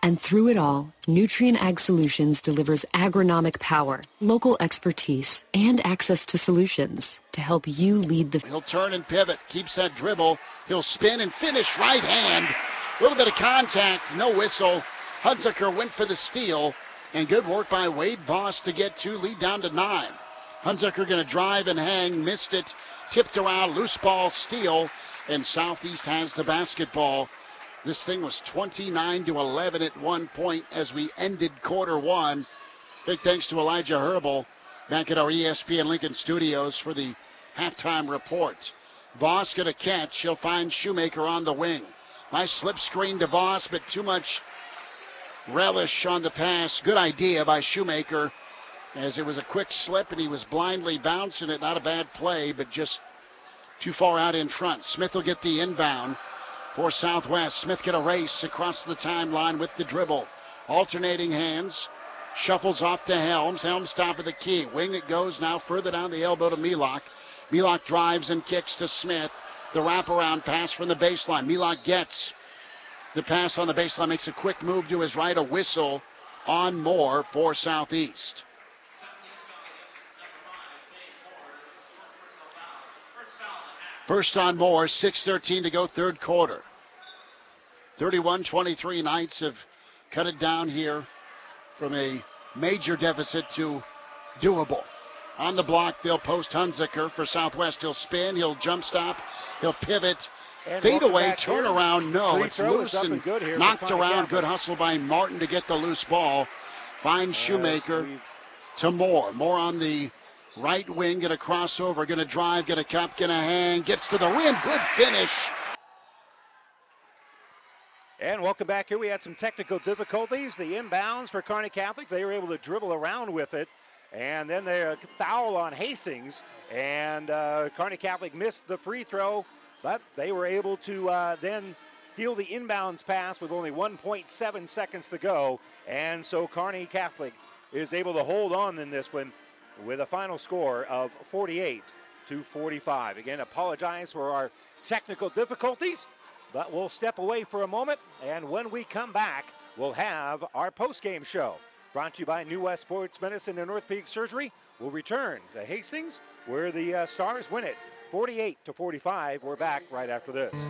And through it all, Nutrien Ag Solutions delivers agronomic power, local expertise, and access to solutions to help you lead the. He'll turn and pivot, keeps that dribble. He'll spin and finish right hand. A little bit of contact, no whistle. Hunziker went for the steal, and good work by Wade Voss to get two, lead down to nine. Hunziker going to drive and hang, missed it, tipped around, loose ball, steal, and Southeast has the basketball. This thing was 29 to 11 at one point as we ended quarter one. Big thanks to Elijah Herbal back at our ESPN Lincoln studios for the halftime report. Voss going to catch. He'll find Shoemaker on the wing. Nice slip screen to Voss, but too much relish on the pass. Good idea by Shoemaker as it was a quick slip and he was blindly bouncing it. Not a bad play, but just too far out in front. Smith will get the inbound for Southwest. Smith get a race across the timeline with the dribble. Alternating hands. Shuffles off to Helms. Helms top of the key. Wing it goes now further down the elbow to Milok. Milok drives and kicks to Smith. The wraparound pass from the baseline. Milok gets the pass on the baseline, makes a quick move to his right, a whistle on Moore for Southeast. First on Moore, 6.13 to go, third quarter. 31 23 Knights have cut it down here from a major deficit to doable. On the block, they'll post Hunziker for Southwest. He'll spin, he'll jump stop, he'll pivot. And Fade away, turn here. around. No, Free it's loose and, and good here knocked around. Good hustle by Martin to get the loose ball. Finds Shoemaker to Moore. Moore on the right wing, going to cross over, going to drive, to cup, to hang, gets to the rim. Good finish. And welcome back here. We had some technical difficulties. The inbounds for Kearney Catholic, they were able to dribble around with it. And then they foul on Hastings. And uh, Kearney Catholic missed the free throw, but they were able to uh, then steal the inbounds pass with only 1.7 seconds to go. And so Kearney Catholic is able to hold on in this one with a final score of 48 to 45. Again, apologize for our technical difficulties, but we'll step away for a moment. And when we come back, we'll have our post-game show. Brought to you by New West Sports Medicine and North Peak Surgery. We'll return to Hastings, where the uh, Stars win it 48 to 45. We're back right after this.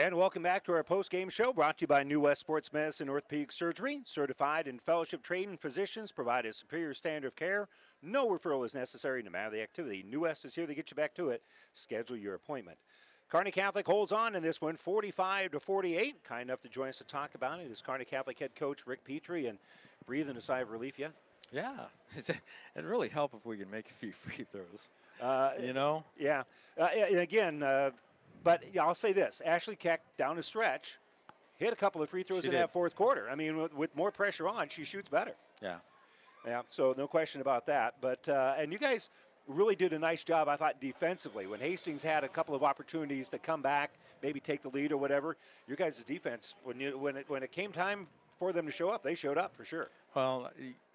And welcome back to our post-game show brought to you by New West Sports Medicine Orthopedic Surgery. Certified and fellowship trained physicians provide a superior standard of care. No referral is necessary no matter the activity. New West is here to get you back to it. Schedule your appointment. Kearney Catholic holds on in this one, 45 to 48. Kind enough to join us to talk about it is Kearney Catholic head coach Rick Petrie and breathing a sigh of relief yet? Yeah, it'd really help if we could make a few free throws. Uh, you know? Yeah. Uh, and again, uh, but I'll say this: Ashley Keck down the stretch hit a couple of free throws She in did. that fourth quarter. I mean, with, with more pressure on, she shoots better. Yeah. Yeah. So no question about that. But uh, and you guys really did a nice job, I thought, defensively. When Hastings had a couple of opportunities to come back, maybe take the lead or whatever, your guys' defense when you when it when it came time for them to show up, they showed up for sure. Well,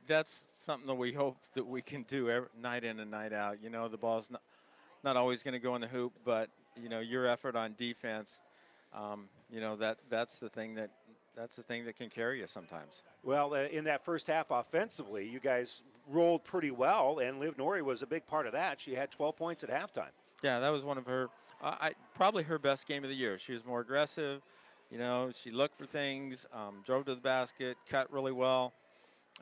that's something that we hope that we can do every, night in and night out. You know, the ball's not, not always going to go in the hoop, but you know, your effort on defense, um, you know, that that's the thing that that's the thing that can carry you sometimes. Well, uh, in that first half offensively, you guys rolled pretty well, and Liv Nori was a big part of that. She had 12 points at halftime. Yeah, that was one of her, uh, I, probably her best game of the year. She was more aggressive. You know, she looked for things, um, drove to the basket, cut really well.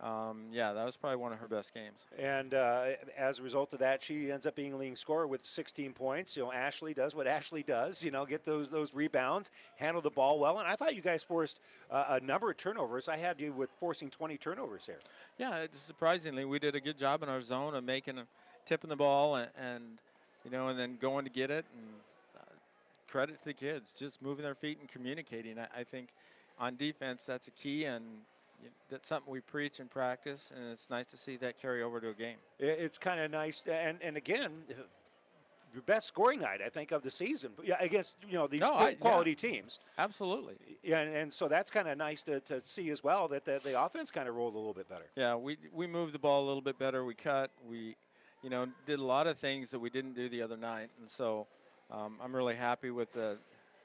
Um, yeah, that was probably one of her best games. And uh, as a result of that, she ends up being a leading scorer with 16 points. You know, Ashley does what Ashley does. You know, get those those rebounds, handle the ball well. And I thought you guys forced uh, a number of turnovers. I had you with forcing 20 turnovers here. Yeah, surprisingly, we did a good job in our zone of making, a, tipping the ball, and, and you know, and then going to get it. And uh, credit to the kids, just moving their feet and communicating. I, I think on defense, that's a key, and that's something we preach and practice, and it's nice to see that carry over to a game. It's kind of nice, and and again, your best scoring night I think of the season. Yeah, against you know these No, good I- yeah. quality teams. Absolutely. Yeah, and, and so that's kind of nice to, to see as well that the, the offense kind of rolled a little bit better. Yeah, we we moved the ball a little bit better. We cut. We, you know, did a lot of things that we didn't do the other night, and so um, I'm really happy with the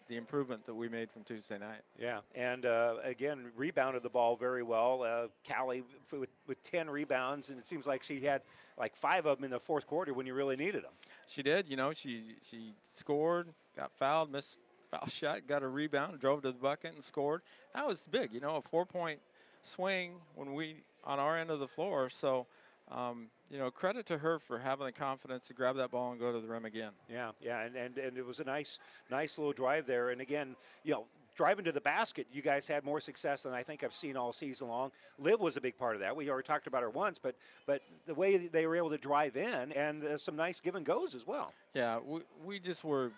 the improvement that we made from Tuesday night. Yeah, and uh, again, rebounded the ball very well. Uh, Callie with, with 10 rebounds, and it seems like she had like five of them in the fourth quarter when you really needed them. She did. You know, she she scored, got fouled, missed foul shot, got a rebound, drove to the bucket and scored. That was big. You know, a four point swing when we on our end of the floor. So. Um, you know, credit to her for having the confidence to grab that ball and go to the rim again. Yeah, yeah, and, and, and it was a nice, nice little drive there. And again, you know, driving to the basket, you guys had more success than I think I've seen all season long. Liv was a big part of that. We already talked about her once, but but the way they were able to drive in and uh, some nice give and goes as well. Yeah, we, we just were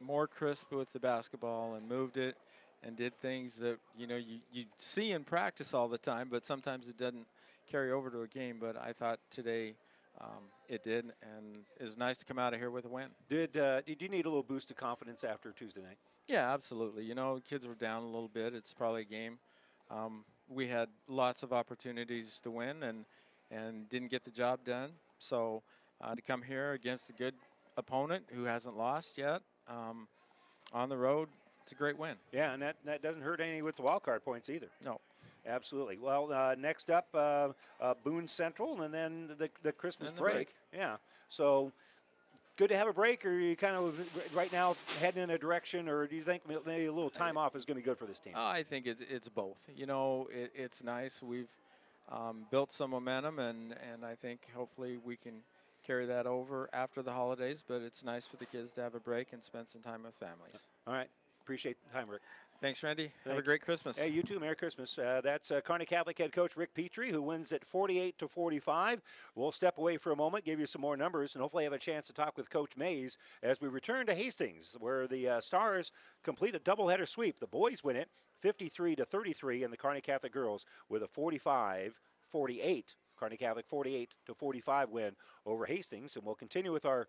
more crisp with the basketball and moved it and did things that you know you, you see in practice all the time, but sometimes it doesn't carry over to a game, but I thought today um, it did, and it was nice to come out of here with a win. Did uh, did you need a little boost of confidence after Tuesday night? Yeah, absolutely. You know, kids were down a little bit. It's probably a game. Um, we had lots of opportunities to win and and didn't get the job done. So uh, to come here against a good opponent who hasn't lost yet um, on the road, it's a great win. Yeah, and that, that doesn't hurt any with the wild card points either. No. Absolutely. Well, uh, next up, uh, uh, Boone Central, and then the, the Christmas the break. break. Yeah. So good to have a break, or you kind of right now heading in a direction, or do you think maybe a little time off is going to be good for this team? I think it, it's both. You know, it, it's nice. We've um, built some momentum, and, and I think hopefully we can carry that over after the holidays. But it's nice for the kids to have a break and spend some time with families. All right. Appreciate the time, Rick. Thanks, Randy. Have a great Christmas. Hey, you too. Merry Christmas. Uh, that's uh, Kearney Catholic head coach Rick Petrie, who wins at 48 to 45. We'll step away for a moment, give you some more numbers, and hopefully have a chance to talk with Coach Mays as we return to Hastings, where the uh, Stars complete a doubleheader sweep. The boys win it 53 to 33, and the Kearney Catholic girls with a 45 48. Kearney Catholic 48 to 45 win over Hastings, and we'll continue with our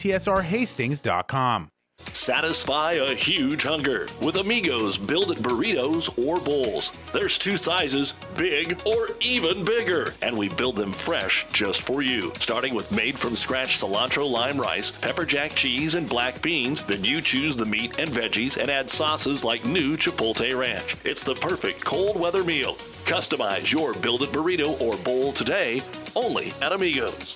PTSRHastings.com. Satisfy a huge hunger with Amigos Build It Burritos or Bowls. There's two sizes, big or even bigger, and we build them fresh just for you. Starting with made from scratch cilantro lime rice, pepper jack cheese, and black beans, then you choose the meat and veggies and add sauces like new Chipotle Ranch. It's the perfect cold weather meal. Customize your Build It Burrito or Bowl today only at Amigos.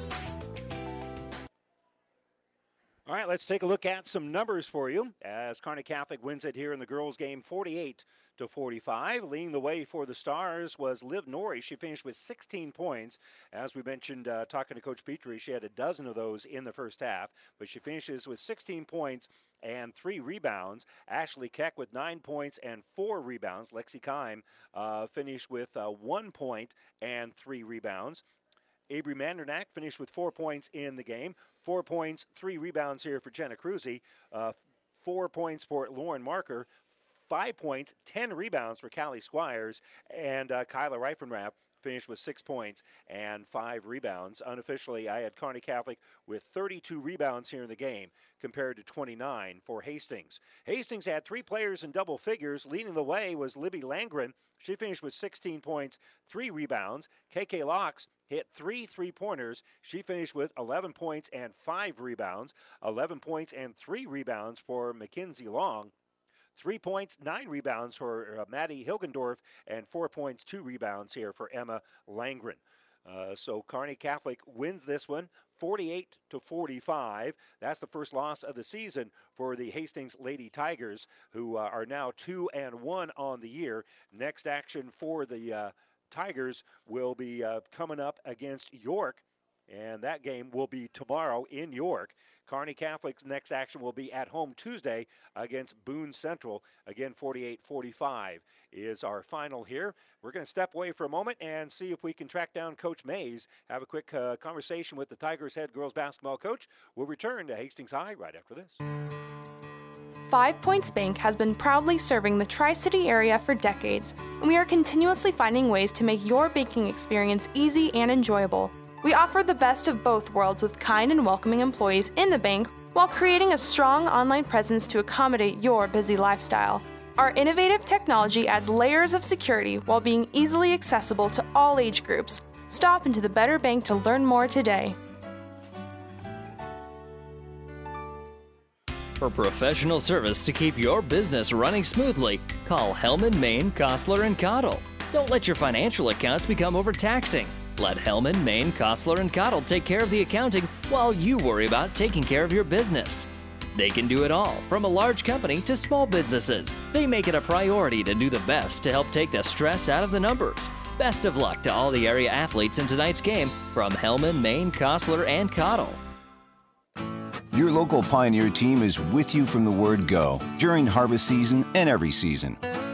All right, let's take a look at some numbers for you as Kearney Catholic wins it here in the girls' game 48 to 45. Leading the way for the Stars was Liv Norrie. She finished with 16 points. As we mentioned, uh, talking to Coach Petrie, she had a dozen of those in the first half, but she finishes with 16 points and three rebounds. Ashley Keck with nine points and four rebounds. Lexi Kime uh, finished with uh, one point and three rebounds. Avery Mandernack finished with four points in the game. Four points, three rebounds here for Jenna Cruzy. Uh, four points for Lauren Marker. Five points, ten rebounds for Callie Squires. And uh, Kyla Reifenrath finished with six points and five rebounds. Unofficially, I had Kearney Catholic with 32 rebounds here in the game compared to 29 for Hastings. Hastings had three players in double figures. Leading the way was Libby Langren. She finished with 16 points, three rebounds. KK Laux hit three three pointers. She finished with 11 points and five rebounds. 11 points and three rebounds for Mackenzie Long. Three points, nine rebounds for uh, Maddie Hilgendorf, and four points, two rebounds here for Emma Langren. Uh, so Kearney Catholic wins this one 48 to 45. That's the first loss of the season for the Hastings Lady Tigers, who uh, are now 2 and 1 on the year. Next action for the uh, Tigers will be uh, coming up against York and that game will be tomorrow in York. Kearney Catholic's next action will be at home Tuesday against Boone Central. Again, 48 45 is our final here. We're going to step away for a moment and see if we can track down Coach Mays, have a quick uh, conversation with the Tigers head girls basketball coach. We'll return to Hastings High right after this. Five Points Bank has been proudly serving the Tri City area for decades, and we are continuously finding ways to make your banking experience easy and enjoyable. We offer the best of both worlds with kind and welcoming employees in the bank while creating a strong online presence to accommodate your busy lifestyle. Our innovative technology adds layers of security while being easily accessible to all age groups. Stop into the Better Bank to learn more today. For professional service to keep your business running smoothly, call Hellman, Maine, Kostler, and Cottle. Don't let your financial accounts become overtaxing. Let Hellman, Maine, Kostler, and Cottle take care of the accounting while you worry about taking care of your business. They can do it all, from a large company to small businesses. They make it a priority to do the best to help take the stress out of the numbers. Best of luck to all the area athletes in tonight's game from Hellman, Maine, Kostler, and Cottle. Your local Pioneer team is with you from the word go during harvest season and every season.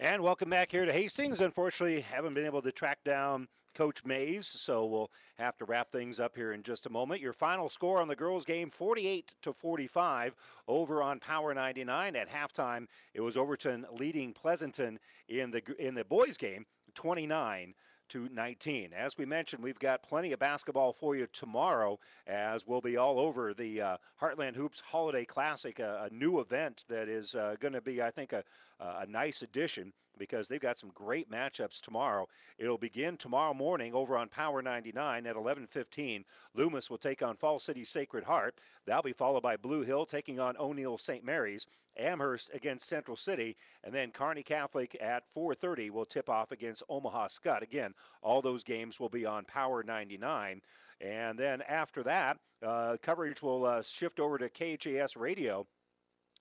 And welcome back here to Hastings. Unfortunately, haven't been able to track down Coach Mays, so we'll have to wrap things up here in just a moment. Your final score on the girls' game: 48 to 45 over on Power 99. At halftime, it was Overton leading Pleasanton in the in the boys' game, 29 to 19. As we mentioned, we've got plenty of basketball for you tomorrow, as we'll be all over the uh, Heartland Hoops Holiday Classic, a, a new event that is uh, going to be, I think, a, a nice addition because they've got some great matchups tomorrow. It'll begin tomorrow morning over on Power 99 at 11:15. Loomis will take on Falls City Sacred Heart. That'll be followed by Blue Hill taking on O'Neill St. Mary's, Amherst against Central City, and then Kearney Catholic at 4:30 will tip off against Omaha Skutt. Again, all those games will be on Power 99. And then after that, uh, coverage will uh, shift over to KHAS Radio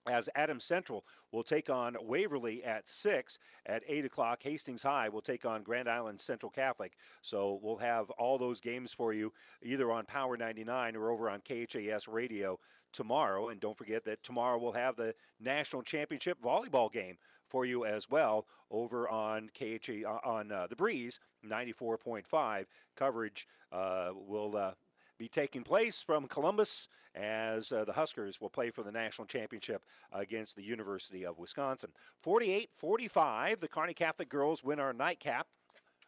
as Adams Central will take on Waverly at 6. At 8 o'clock, Hastings High will take on Grand Island Central Catholic. So we'll have all those games for you either on Power 99 or over on KHAS Radio tomorrow. And don't forget that tomorrow we'll have the National Championship Volleyball game for you as well over on KHA uh, on uh, the Breeze 94.5 coverage uh, will uh, be taking place from Columbus as uh, the Huskers will play for the national championship against the University of Wisconsin. 48 45, the Kearney Catholic girls win our nightcap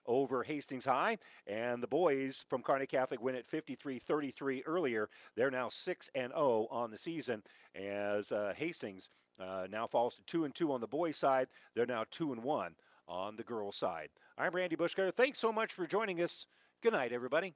over Hastings High. And the boys from Kearney Catholic win at 53 33 earlier. They're now 6 and 0 on the season as uh, Hastings uh, now falls to 2 and 2 on the boys' side. They're now 2 and 1 on the girls' side. I'm Randy Bushcutter. Thanks so much for joining us. Good night, everybody.